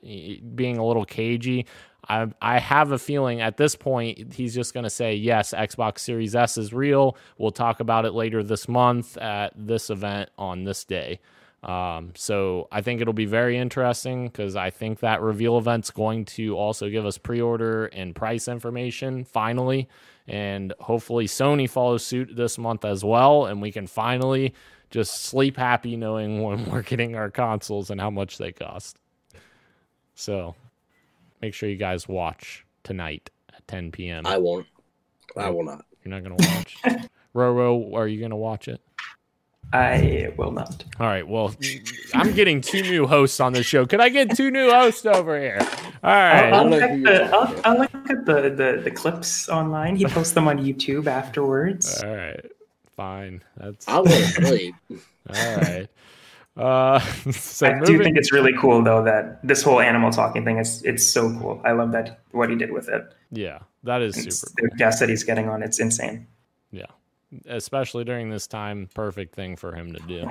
being a little cagey. I I have a feeling at this point he's just going to say yes, Xbox Series S is real. We'll talk about it later this month at this event on this day. Um, so I think it'll be very interesting because I think that reveal event's going to also give us pre-order and price information finally, and hopefully Sony follows suit this month as well, and we can finally just sleep happy knowing when we're getting our consoles and how much they cost. So make sure you guys watch tonight at 10 p.m. I won't. I will not. You're not gonna watch. Roro, are you gonna watch it? I will not. All right. Well, I'm getting two new hosts on the show. Could I get two new hosts over here? All right. I'll, I'll, look, at the, I'll, I'll look at the, the, the clips online. He posts them on YouTube afterwards. All right. Fine. That's. I will sleep. All right. Uh, so I moving... do think it's really cool though that this whole animal talking thing is it's so cool. I love that what he did with it. Yeah, that is it's, super. Cool. The guests that he's getting on, it's insane. Yeah, especially during this time, perfect thing for him to do.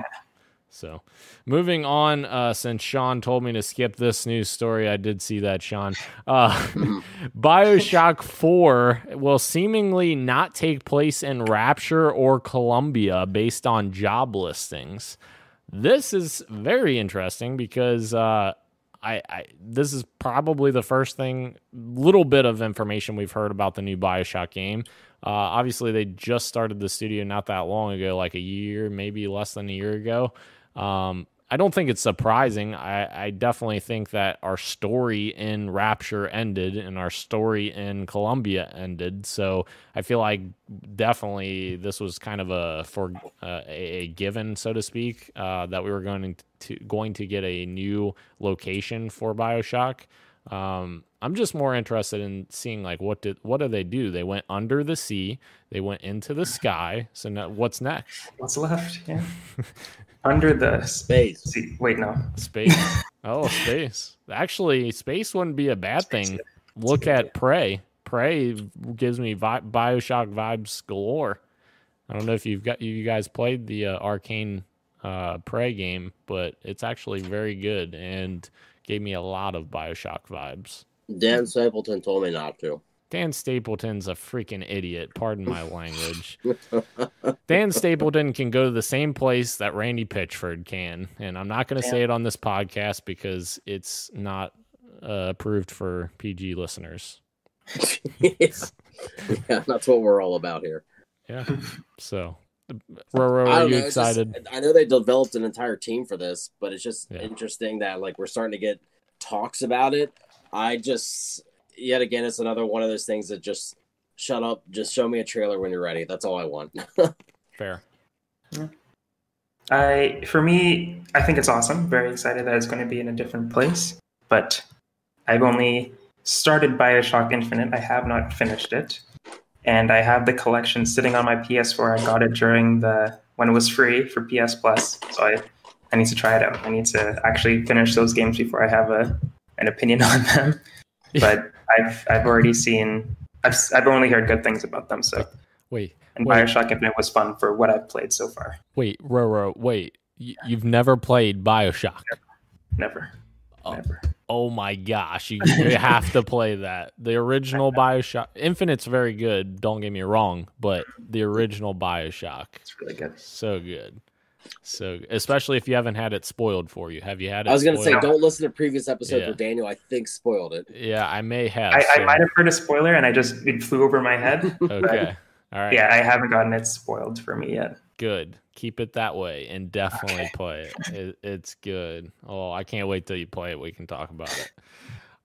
So, moving on, uh, since Sean told me to skip this news story, I did see that, Sean. Uh, Bioshock 4 will seemingly not take place in Rapture or Columbia based on job listings. This is very interesting because uh, I, I, this is probably the first thing, little bit of information we've heard about the new Bioshock game. Uh, obviously, they just started the studio not that long ago, like a year, maybe less than a year ago. Um, I don't think it's surprising. I, I, definitely think that our story in Rapture ended and our story in Columbia ended. So I feel like definitely this was kind of a for uh, a, given, so to speak, uh, that we were going to going to get a new location for Bioshock. Um, I'm just more interested in seeing like what did what do they do? They went under the sea, they went into the sky. So now what's next? What's left? Yeah. under the space. Sea. Wait, no. Space. oh, space. Actually, space wouldn't be a bad space. thing. Look at Prey. Prey gives me vi- Bioshock vibes galore. I don't know if you've got you guys played the uh, Arkane uh, Prey game, but it's actually very good and gave me a lot of Bioshock vibes. Dan Stapleton told me not to. Dan Stapleton's a freaking idiot. Pardon my language. Dan Stapleton can go to the same place that Randy Pitchford can. And I'm not going to say it on this podcast because it's not uh, approved for PG listeners. yeah. yeah, that's what we're all about here. Yeah. So, Roro, are you know, excited? Just, I know they developed an entire team for this, but it's just yeah. interesting that like we're starting to get talks about it. I just yet again, it's another one of those things that just shut up. Just show me a trailer when you're ready. That's all I want. Fair. Yeah. I for me, I think it's awesome. Very excited that it's going to be in a different place. But I've only started Bioshock Infinite. I have not finished it. and I have the collection sitting on my PS4. I got it during the when it was free for PS Plus, so I I need to try it out. I need to actually finish those games before I have a an opinion on them. But I've I've already seen I've I've only heard good things about them. So Wait, and Wait. Bioshock Infinite was fun for what I've played so far. wait, Roro, wait. Y- you've never played Bioshock. Never, Oh. never. Oh my gosh, you, you have to play that. The original Bioshock. Infinite's very good, don't get me wrong, but the original Bioshock, It's really good. so good. So especially if you haven't had it spoiled for you. Have you had it I was gonna say, don't listen to previous episodes Yeah. where Daniel, I think, spoiled it. Yeah, I may have. I, so- I might have heard a spoiler and I just it flew over my head. Okay. All right. Yeah, I haven't gotten it spoiled for me yet. Good. Keep it that way and definitely Okay. play it. it. It's good. Oh, I can't wait till you play it. We can talk about it.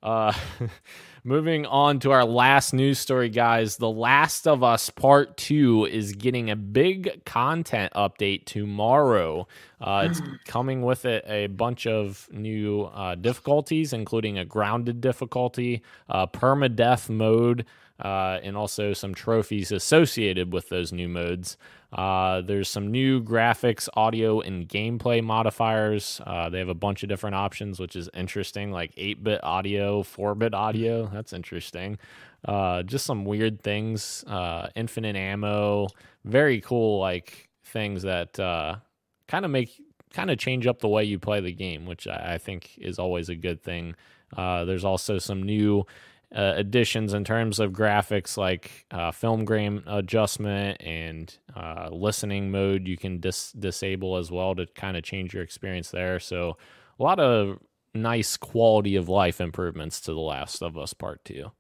Uh, moving on to our last news story, guys. The Last of Us Part 2 is getting a big content update tomorrow. Uh, it's coming with it a bunch of new uh, difficulties, including a grounded difficulty, uh, permadeath mode, uh, and also some trophies associated with those new modes. Uh, there's some new graphics, audio, and gameplay modifiers. Uh, they have a bunch of different options, which is interesting, like 8 bit audio, 4 bit audio. That's interesting. Uh, just some weird things, uh, infinite ammo, very cool, like things that uh, kind of make kind of change up the way you play the game, which I, I think is always a good thing. There's also some new uh, additions in terms of graphics like uh, film grain adjustment and uh, listening mode you can dis- disable as well to kind of change your experience there so a lot of nice quality of life improvements to the last of us part 2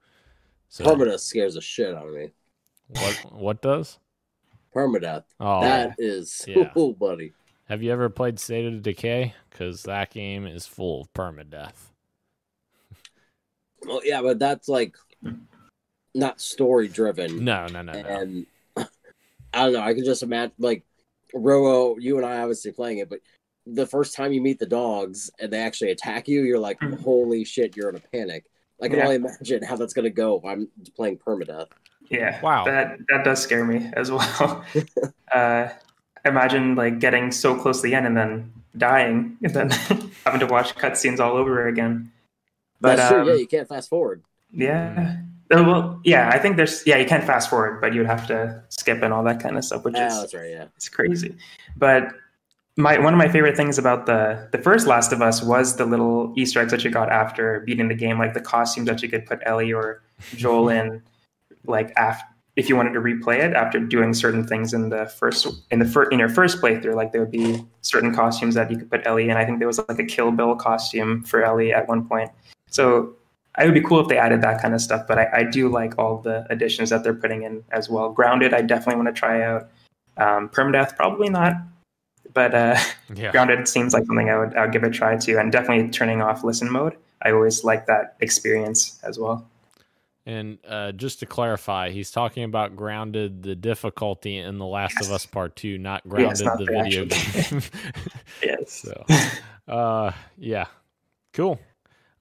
so Permadeath scares the shit out of me. what what does Permadeath. oh That is, Yeah. oh, buddy. have you ever played state of decay because that game is full of permadeath Well, yeah, but that's like not story driven. no no no no and I don't know. I can just imagine like Roo, you and I obviously playing it, but the first time you meet the dogs and they actually attack you, you're like, Mhm. "Holy shit!" You're in a panic. I can Yeah. only imagine how that's gonna go if I'm playing permadeath. Yeah. Wow. That that does scare me as well. uh, imagine like getting so close to the end and then dying and then having to watch cutscenes all over again. But that's true. um, Yeah, you can't fast forward. yeah. Uh, Well, yeah, I think there's yeah, you can't fast forward, but you'd have to skip and all that kind of stuff, which Yeah, is that's right. Yeah. it's crazy. But my one of my favorite things about the the first Last of Us was the little Easter eggs that you got after beating the game, like the costumes that you could put Ellie or Joel in, like after if you wanted to replay it after doing certain things in the first in the first in your first playthrough, like there would be certain costumes that you could put Ellie in. I think there was like a Kill Bill costume for Ellie at one point. So it would be cool if they added that kind of stuff. But I, I do like all the additions that they're putting in as well. Grounded, I definitely want to try out. Um, permadeath, probably not. But uh, yeah grounded seems like something I would I would give a try to, and definitely turning off listen mode. I always like that experience as well. And uh, just to clarify, he's talking about grounded the difficulty in The Last of Us Part Two, not Yes, grounded not the video game. Yes. so, uh, yeah, cool.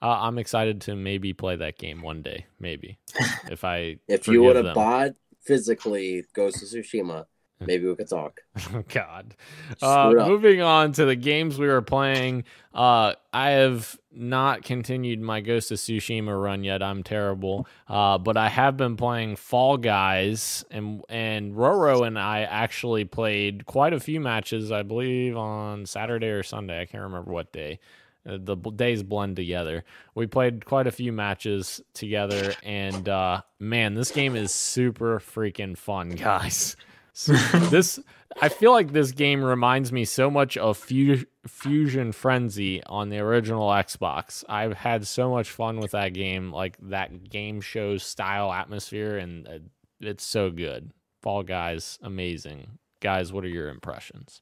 Uh, I'm excited to maybe play that game one day, maybe if I If you would have bought physically Ghost of Tsushima, maybe we could talk. Oh God. Uh, Screw it up. moving on to the games we were playing. Uh, I have not continued my Ghost of Tsushima run yet. I'm terrible. Uh, but I have been playing Fall Guys, and and Roro and I actually played quite a few matches. I believe on Saturday or Sunday. I can't remember what day. Uh, the days blend together. We played quite a few matches together, and uh, man, this game is super freaking fun, guys. So this I feel like this game reminds me so much of Fu- Fusion Frenzy on the original Xbox. I've had so much fun with that game, like that game show style atmosphere, and uh, it's so good. Fall Guys, amazing. Guys, what are your impressions?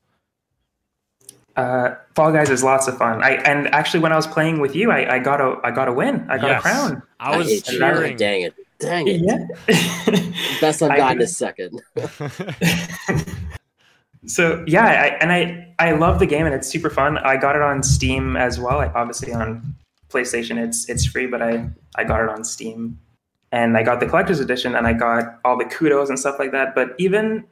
Uh, Fall Guys is lots of fun. I and actually when I was playing with you, I, I got a I got a win. I got Yes. a crown. I was hate. I'm like, cheering. Dang it! Dang it! Yeah. Best I've I gotten did- is second. so yeah, I, and I I love the game and it's super fun. I got it on Steam as well. Like obviously on PlayStation, it's it's free, but I I got it on Steam, and I got the collector's edition, and I got all the kudos and stuff like that. But even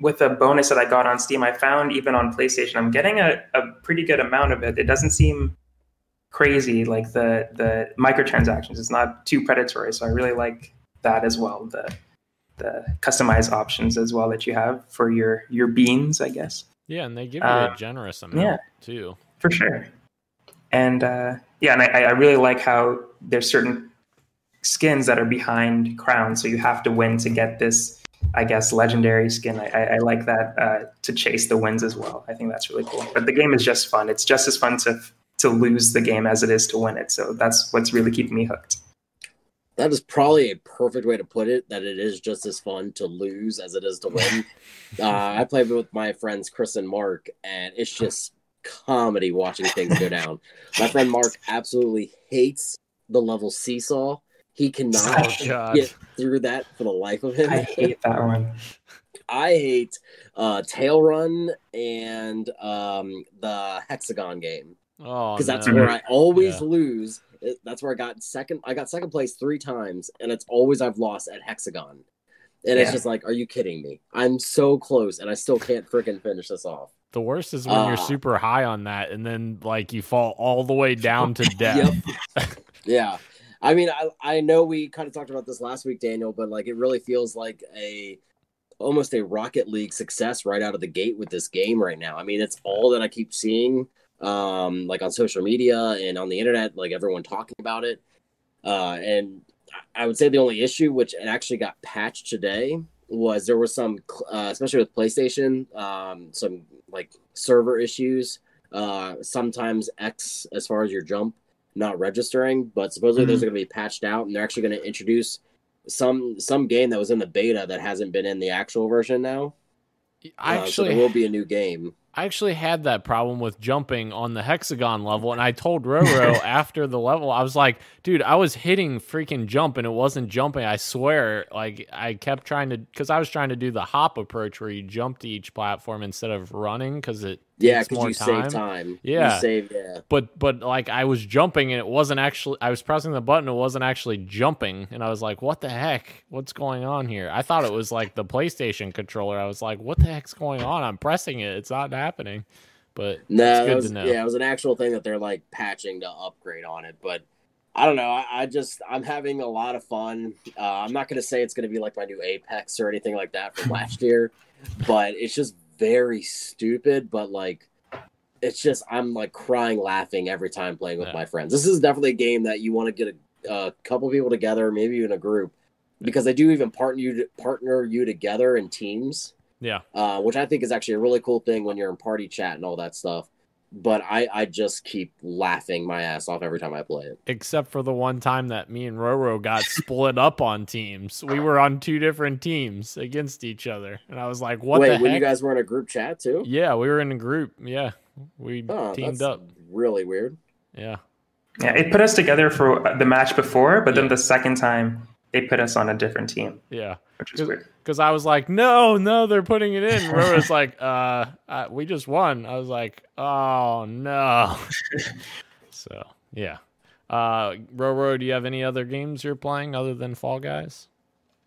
with the bonus that I got on Steam, I found even on PlayStation, I'm getting a, a pretty good amount of it. It doesn't seem crazy like the the microtransactions. It's not too predatory, so I really like that as well. The the customized options as well that you have for your your beans, I guess. Yeah, and they give you Uh, a generous amount yeah. too. For sure. And uh, yeah, and I, I really like how there's certain skins that are behind crowns, so you have to win to get this, I guess, legendary skin. I, I, I like that uh, to chase the wins as well. I think that's really cool. But the game is just fun. It's just as fun to to lose the game as it is to win it. So that's what's really keeping me hooked. That is probably a perfect way to put it. That it is just as fun to lose as it is to win. uh, I played with my friends Chris and Mark, and it's just comedy watching things go down. My friend Mark absolutely hates the level seesaw. He cannot Oh, get through that for the life of him. I hate that one. I hate uh, Tail Run and um, the Hexagon game Oh, because that's no. where I always Yeah. lose. That's where I got second. I got second place three times, and it's always I've lost at Hexagon. And it's just like, are you kidding me? I'm so close, and I still can't freaking finish this off. The worst is when you're Ah. super high on that, and then like you fall all the way down to death. Yeah. I mean, I, I know we kind of talked about this last week, Daniel, but like it really feels like a almost a Rocket League success right out of the gate with this game right now. I mean, it's all that I keep seeing um like on social media and on the internet, like everyone talking about it. Uh and I would say the only issue which actually got patched today was there was some uh, especially with PlayStation um some like server issues uh sometimes X as far as your jump not registering, but supposedly those are going to be patched out, and they're actually going to introduce some some game that was in the beta that hasn't been in the actual version now. I Uh, so actually, there will be a new game. I actually had that problem with jumping on the hexagon level, and I told Roro after the level, I was like, "Dude, I was hitting freaking jump, and it wasn't jumping. I swear." Like I kept trying to, because I was trying to do the hop approach where you jump to each platform instead of running, because it Yeah, because you time. save time. Yeah. you save. Yeah, but but like I was jumping and it wasn't actually I was pressing the button it wasn't actually jumping and I was like what the heck what's going on here I thought it was like the PlayStation controller I was like what the heck's going on I'm pressing it it's not happening but no, it's good was, to know yeah, it was an actual thing that they're like patching to upgrade on it, but. I don't know. I, I just I'm having a lot of fun. Uh, I'm not going to say it's going to be like my new Apex or anything like that from last year, but it's just very stupid. But like, it's just I'm like crying laughing every time playing with Yeah. my friends. This is definitely a game that you want to get a, a couple people together, maybe even a group, because they do even partner you partner you together in teams, yeah uh, which I think is actually a really cool thing when you're in party chat and all that stuff. But I I just keep laughing my ass off every time I play it. except for the one time that me and Roro got split up on teams. We were on two different teams against each other. And I was like what Wait, the when heck? you guys were in a group chat too? yeah we were in a group. Yeah we Oh, teamed that's up. really weird. yeah. Yeah, it put us together for the match before, but then the second time they put us on a different team, yeah which was weird. because I was like, no, no, they're putting it in. Roro's like, uh, uh, we just won. I was like, oh no. so yeah, uh, Roro, do you have any other games you're playing other than Fall Guys?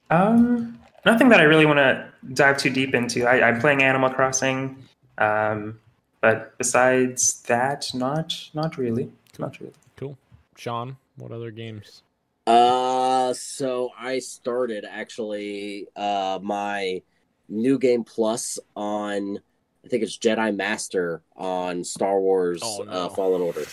Um, nothing that I really want to dive too deep into. I, I'm playing Animal Crossing, um, but besides that, not not really, not really. Cool. Sean, what other games? Uh, so I started actually uh my new game plus on I think it's Jedi Master on Star Wars Oh, no. uh, Fallen Order,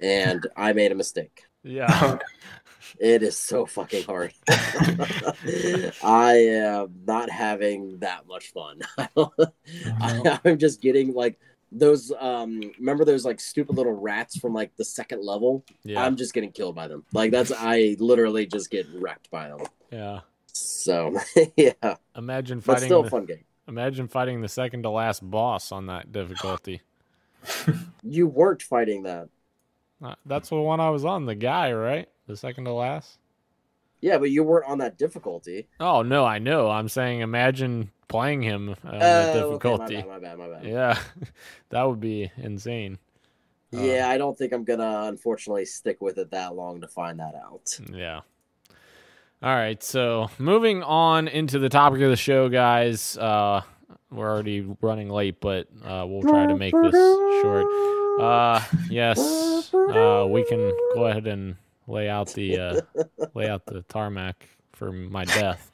and I made a mistake. Yeah, It is so fucking hard. I am not having that much fun. I, I'm just getting like those. Um, remember those like stupid little rats from like the second level? yeah, I'm just getting killed by them. Like that's I literally just get wrecked by them. yeah. So yeah, Imagine but fighting. still the, fun game. imagine fighting the second to last boss on that difficulty. You weren't fighting that. Uh, That's the one I was on. The guy, right? The second to last. Yeah, but you weren't on that difficulty. Oh no, I know. I'm saying imagine playing him on Oh, the okay, my bad, my bad, my bad. Yeah, that would be insane. Uh, Yeah, I don't think I'm gonna unfortunately stick with it that long to find that out. Yeah. All right, so moving on into the topic of the show, guys. Uh, we're already running late, but uh, we'll try to make this short. Uh, yes, uh, we can go ahead and lay out the uh, lay out the tarmac for my death.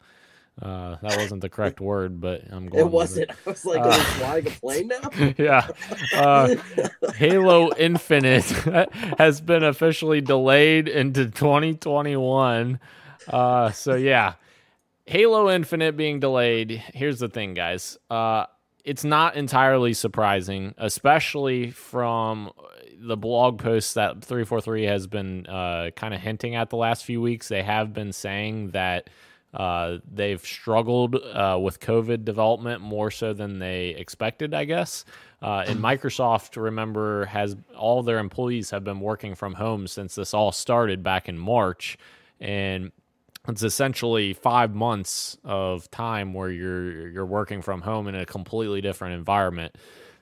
Uh, that wasn't the correct word, but I'm going. It wasn't. I was like, Uh, "Are we flying a plane now?" yeah. Uh, Halo Infinite has been officially delayed into 2021. Uh, so yeah, Halo Infinite being delayed. Here's the thing, guys. Uh, it's not entirely surprising, especially from the blog posts that 343 has been uh, kind of hinting at the last few weeks. They have been saying that uh, they've struggled uh, with COVID development more so than they expected, I guess. Uh, and Microsoft, remember, has all their employees have been working from home since this all started back in March, and it's essentially five months of time where you're you're working from home in a completely different environment.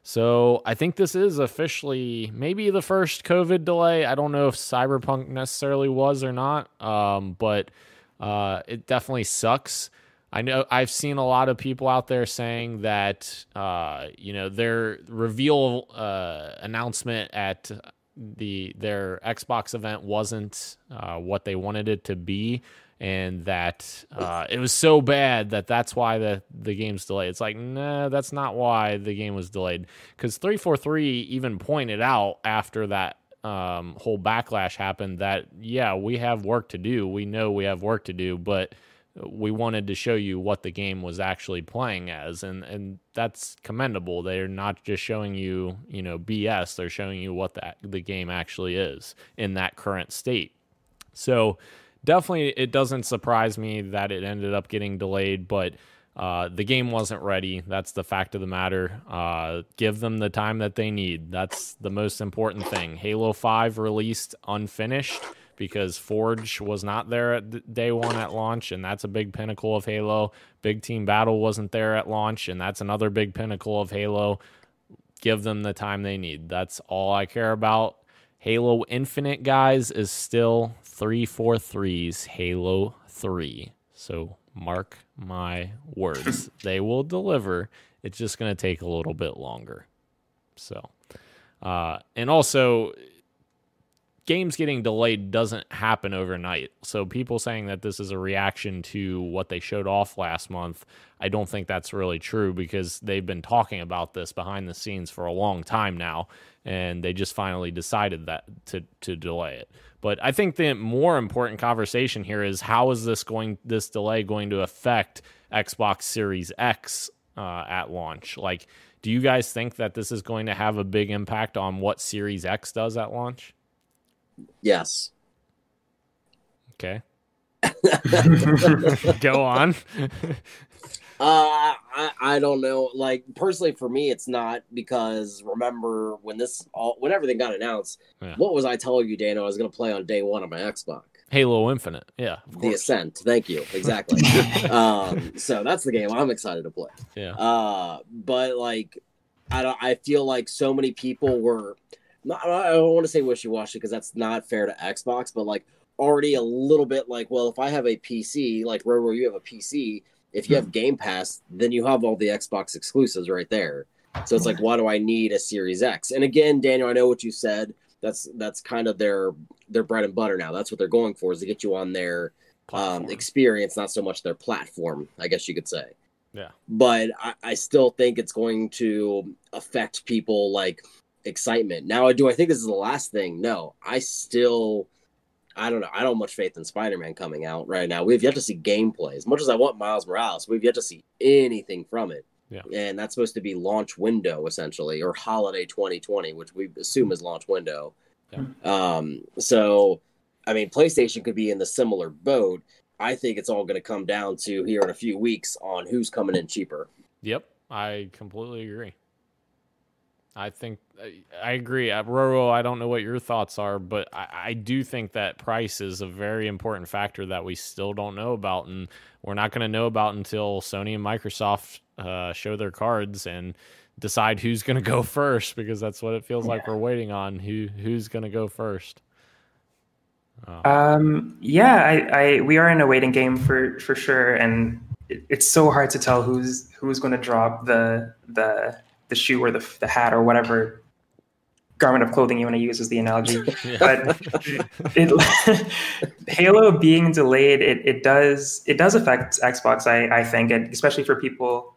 So I think this is officially maybe the first COVID delay. I don't know if Cyberpunk necessarily was or not, um, but uh, it definitely sucks. I know I've seen a lot of people out there saying that uh, you know their reveal uh, announcement at the their Xbox event wasn't uh, what they wanted it to be, and that uh, it was so bad that that's why the the game's delayed. It's like, nah, that's not why the game was delayed. Because three four three even pointed out after that um, whole backlash happened that yeah, we have work to do. We know we have work to do, but we wanted to show you what the game was actually playing as and and that's commendable they're not just showing you you know bs they're showing you what that the game actually is in that current state so definitely it doesn't surprise me that it ended up getting delayed but uh, the game wasn't ready. That's the fact of the matter. Uh, give them the time that they need. That's the most important thing. Halo 5 released unfinished because Forge was not there at day one at launch, and that's a big pinnacle of Halo. Big Team Battle wasn't there at launch, and that's another big pinnacle of Halo. Give them the time they need. That's all I care about. Halo Infinite, guys, is still 343's Halo 3. So mark my words. they will deliver. It's just going to take a little bit longer. So, uh, and also, games getting delayed doesn't happen overnight. So people saying that this is a reaction to what they showed off last month, I don't think that's really true because they've been talking about this behind the scenes for a long time now and they just finally decided that to to delay it. But I think the more important conversation here is how is this going this delay going to affect Xbox Series X uh, at launch? Like do you guys think that this is going to have a big impact on what Series X does at launch? Yes. Okay. Go on. Uh, I, I don't know. Like personally, for me, it's not because remember when this all when everything got announced, Yeah. what was I telling you, Dano? I was going to play on day one on my Xbox, Halo Infinite. Yeah, of The course. Ascent. Thank you. Exactly. um, so that's the game I'm excited to play. Yeah. Uh, but like, I don't. I feel like so many people were. Not, I don't want to say wishy washy because that's not fair to Xbox, but like already a little bit like, well, if I have a PC, like Roro, you have a PC. If you have Game Pass, then you have all the Xbox exclusives right there. So it's like, why do I need a Series X? And again, Daniel, I know what you said. That's that's kind of their their bread and butter now. That's what they're going for is to get you on their um, experience, not so much their platform. I guess you could say yeah. but I, I still think it's going to affect people like excitement. Now, do I think this is the last thing? No, I still, I don't know. I don't have much faith in Spider Man coming out right now. We've yet to see gameplay. As much as I want Miles Morales, we've yet to see anything from it. Yeah. And that's supposed to be launch window essentially, or holiday 2020, which we assume is launch window. Yeah. Um, so, I mean, PlayStation could be in the similar boat. I think it's all going to come down to here in a few weeks on who's coming in cheaper. Yep, I completely agree. I think I- agree. Uh, Roro, I don't know what your thoughts are, but I, I do think that price is a very important factor that we still don't know about, and we're not going to know about until Sony and Microsoft uh, show their cards and decide who's going to go first, because that's what it feels like we're waiting on. Who who's going to go first? Oh. Um, yeah, I, I, we are in a waiting game for for sure, and it, it's so hard to tell who's who's going to drop the the the shoe or the the hat or whatever garment of clothing you want to use as the analogy. but it, Halo being delayed, it, it does it does affect Xbox, I, I think, and especially for people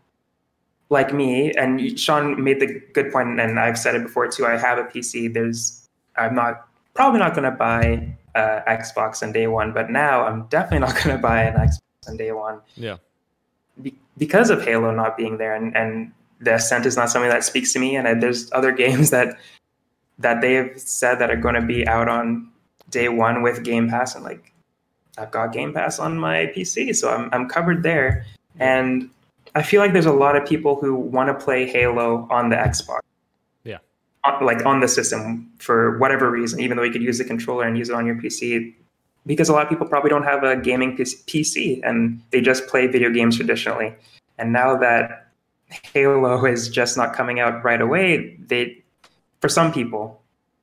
like me. And Sean made the good point, and I've said it before too. I have a PC. There's I'm not probably not going to buy uh, Xbox on day one, but now I'm definitely not going to buy an Xbox on day one. Yeah. Be- because of Halo not being there, and, and the Ascent is not something that speaks to me. And I, there's other games that that they've said that are going to be out on day one with Game Pass, and like I've got Game Pass on my PC, so I'm I'm covered there. And I feel like there's a lot of people who want to play Halo on the Xbox. Yeah. Like on the system for whatever reason, even though you could use the controller and use it on your PC, because a lot of people probably don't have a gaming PC and they just play video games traditionally. And now that Halo is just not coming out right away, they for some people,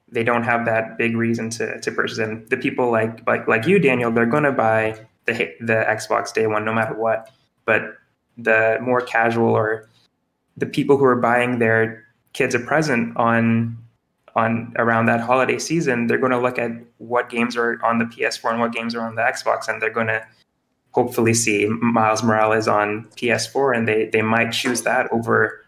they don't have that big reason to to purchase it. And the people like like like you, Daniel, they're going to buy the the Xbox day one no matter what. But the more casual or the people who are buying their kids a present on on around that holiday season, they're going to look at what games are on the PS4 and what games are on the Xbox, and they're going to hopefully see Miles Morales on PS4, and they they might choose that over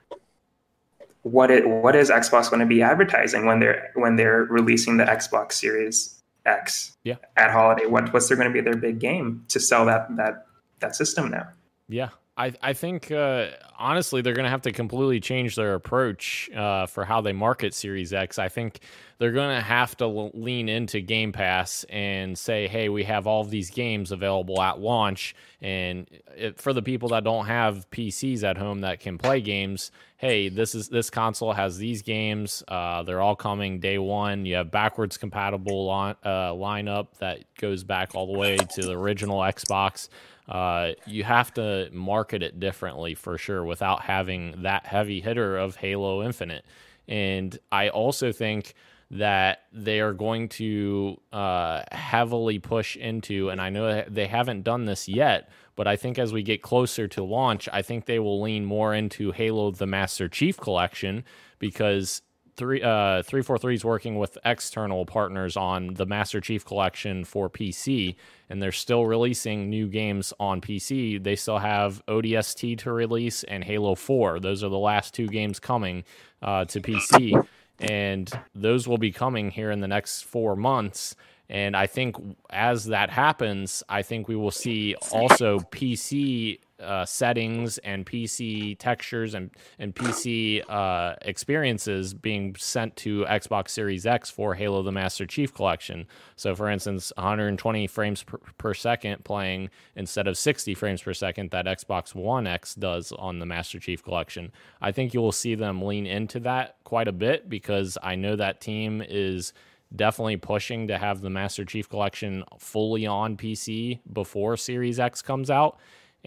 what it what is Xbox going to be advertising when they're when they're releasing the Xbox Series X yeah. at holiday? What what's there going to be their big game to sell that that that system now? Yeah, I I think uh, honestly they're going to have to completely change their approach uh, for how they market Series X. I think they're going to have to lean into Game Pass and say, "Hey, we have all these games available at launch." And it, for the people that don't have PCs at home that can play games, hey, this is this console has these games. Uh, they're all coming day one. You have backwards compatible line, uh, lineup that goes back all the way to the original Xbox. Uh, you have to market it differently for sure without having that heavy hitter of Halo Infinite. And I also think that they are going to uh, heavily push into, and I know they haven't done this yet, but I think as we get closer to launch, I think they will lean more into Halo the Master Chief Collection because three uh 343 is working with external partners on the Master Chief Collection for PC, and they're still releasing new games on PC. They still have ODST to release and Halo 4. Those are the last two games coming uh, to PC and those will be coming here in the next four months. And I think as that happens, I think we will see also PC uh, settings and PC textures and and PC uh, experiences being sent to Xbox Series X for Halo: The Master Chief Collection. So, for instance, 120 frames per, per, second playing instead of 60 frames per second that Xbox One X does on the Master Chief Collection. I think you will see them lean into that quite a bit because I know that team is definitely pushing to have the Master Chief Collection fully on PC before Series X comes out.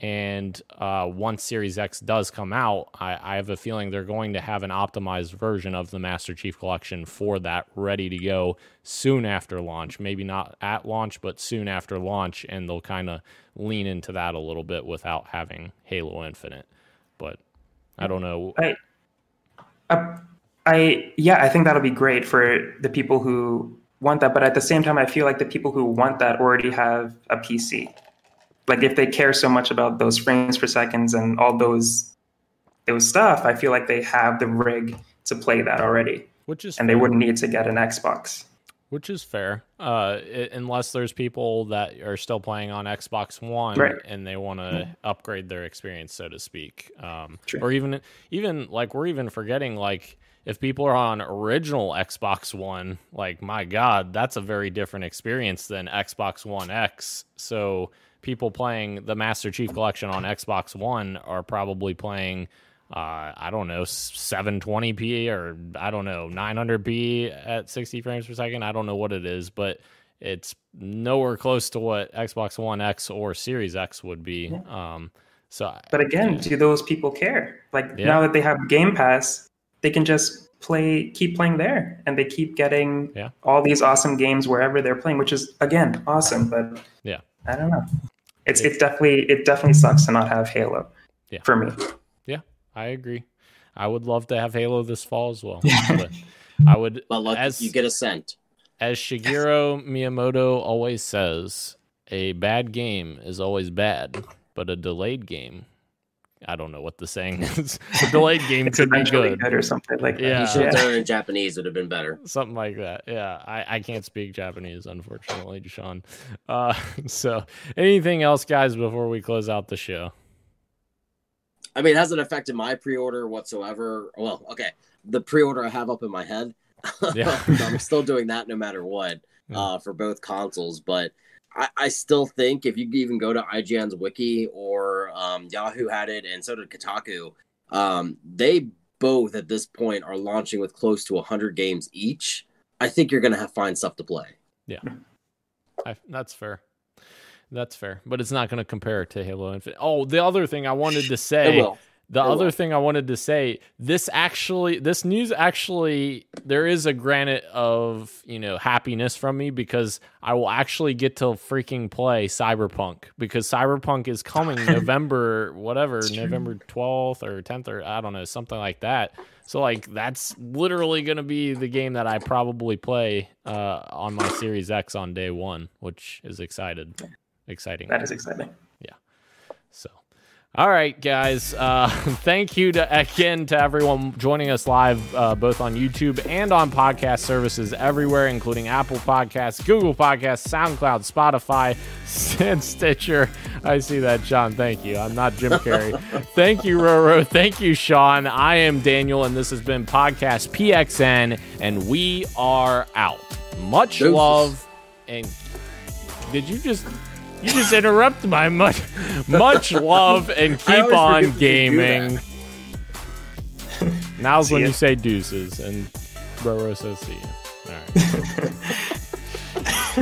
And uh, once Series X does come out, I, I, have a feeling they're going to have an optimized version of the Master Chief Collection for that ready to go soon after launch. Maybe not at launch, but soon after launch. And they'll kind of lean into that a little bit without having Halo Infinite. But I don't know. I, uh, I yeah, I think that'll be great for the people who want that. But at the same time, I feel like the people who want that already have a PC like if they care so much about those frames per seconds and all those those stuff, I feel like they have the rig to play that already. Which is and fair. they wouldn't need to get an Xbox. Which is fair, uh, it, unless there's people that are still playing on Xbox One right. and they want to mm-hmm. upgrade their experience, so to speak, um, or even even like we're even forgetting like if people are on original Xbox One, like my God, that's a very different experience than Xbox One X. So people playing the Master Chief Collection on Xbox One are probably playing, uh, I don't know, 720p or I don't know, 900p at 60 frames per second. I don't know what it is, but it's nowhere close to what Xbox One X or Series X would be. Yeah. Um, so, but again, do those people care? Like yeah. now that they have Game Pass, they can just play keep playing there and they keep getting Yeah. all these awesome games wherever they're playing which is again awesome but Yeah. i don't know it's it's definitely it definitely sucks to not have halo Yeah. for me Yeah, I agree. I would love to have Halo this fall as well. but I would But look, as you get a cent. as Shigeru Miyamoto always says, a bad game is always bad, but a delayed game I don't know what the saying is. A delayed game it's could be eventually good. or something like that. Yeah. You should have done it in Japanese. It would have been better. something like that. Yeah, I, I can't speak Japanese, unfortunately, Sean. Uh, so, anything else, guys, before we close out the show? I mean, it hasn't affected my pre-order whatsoever. Well, okay, the pre-order I have up in my head. Yeah. I'm still doing that no matter what uh, for both consoles. But I, I still think if you even go to IGN's wiki or um, Yahoo had it, and so did Kotaku, um, they both at this point are launching with close to 100 games each. I think you're going to have find stuff to play. Yeah, I, that's fair. That's fair, but it's not going to compare to Halo Infinite. Oh, the other thing I wanted to say. The other thing I wanted to say, this actually, this news actually, there is a granite of you know happiness from me because I will actually get to freaking play Cyberpunk because Cyberpunk is coming November whatever November twelfth or tenth or I don't know something like that. So like that's literally gonna be the game that I probably play uh, on my Series X on day one, which is excited, exciting. That is exciting. All right, guys. Uh, thank you to again to everyone joining us live, uh, both on YouTube and on podcast services everywhere, including Apple Podcasts, Google Podcasts, SoundCloud, Spotify, and Stitcher. I see that, Sean. Thank you. I'm not Jim Carrey. thank you, Roro. Thank you, Sean. I am Daniel, and this has been Podcast PXN, and we are out. Much Deuces. love, and did you just? You just interrupt my much, much love and keep on gaming. Now's see when ya. you say deuces, and Roro says see ya. All right.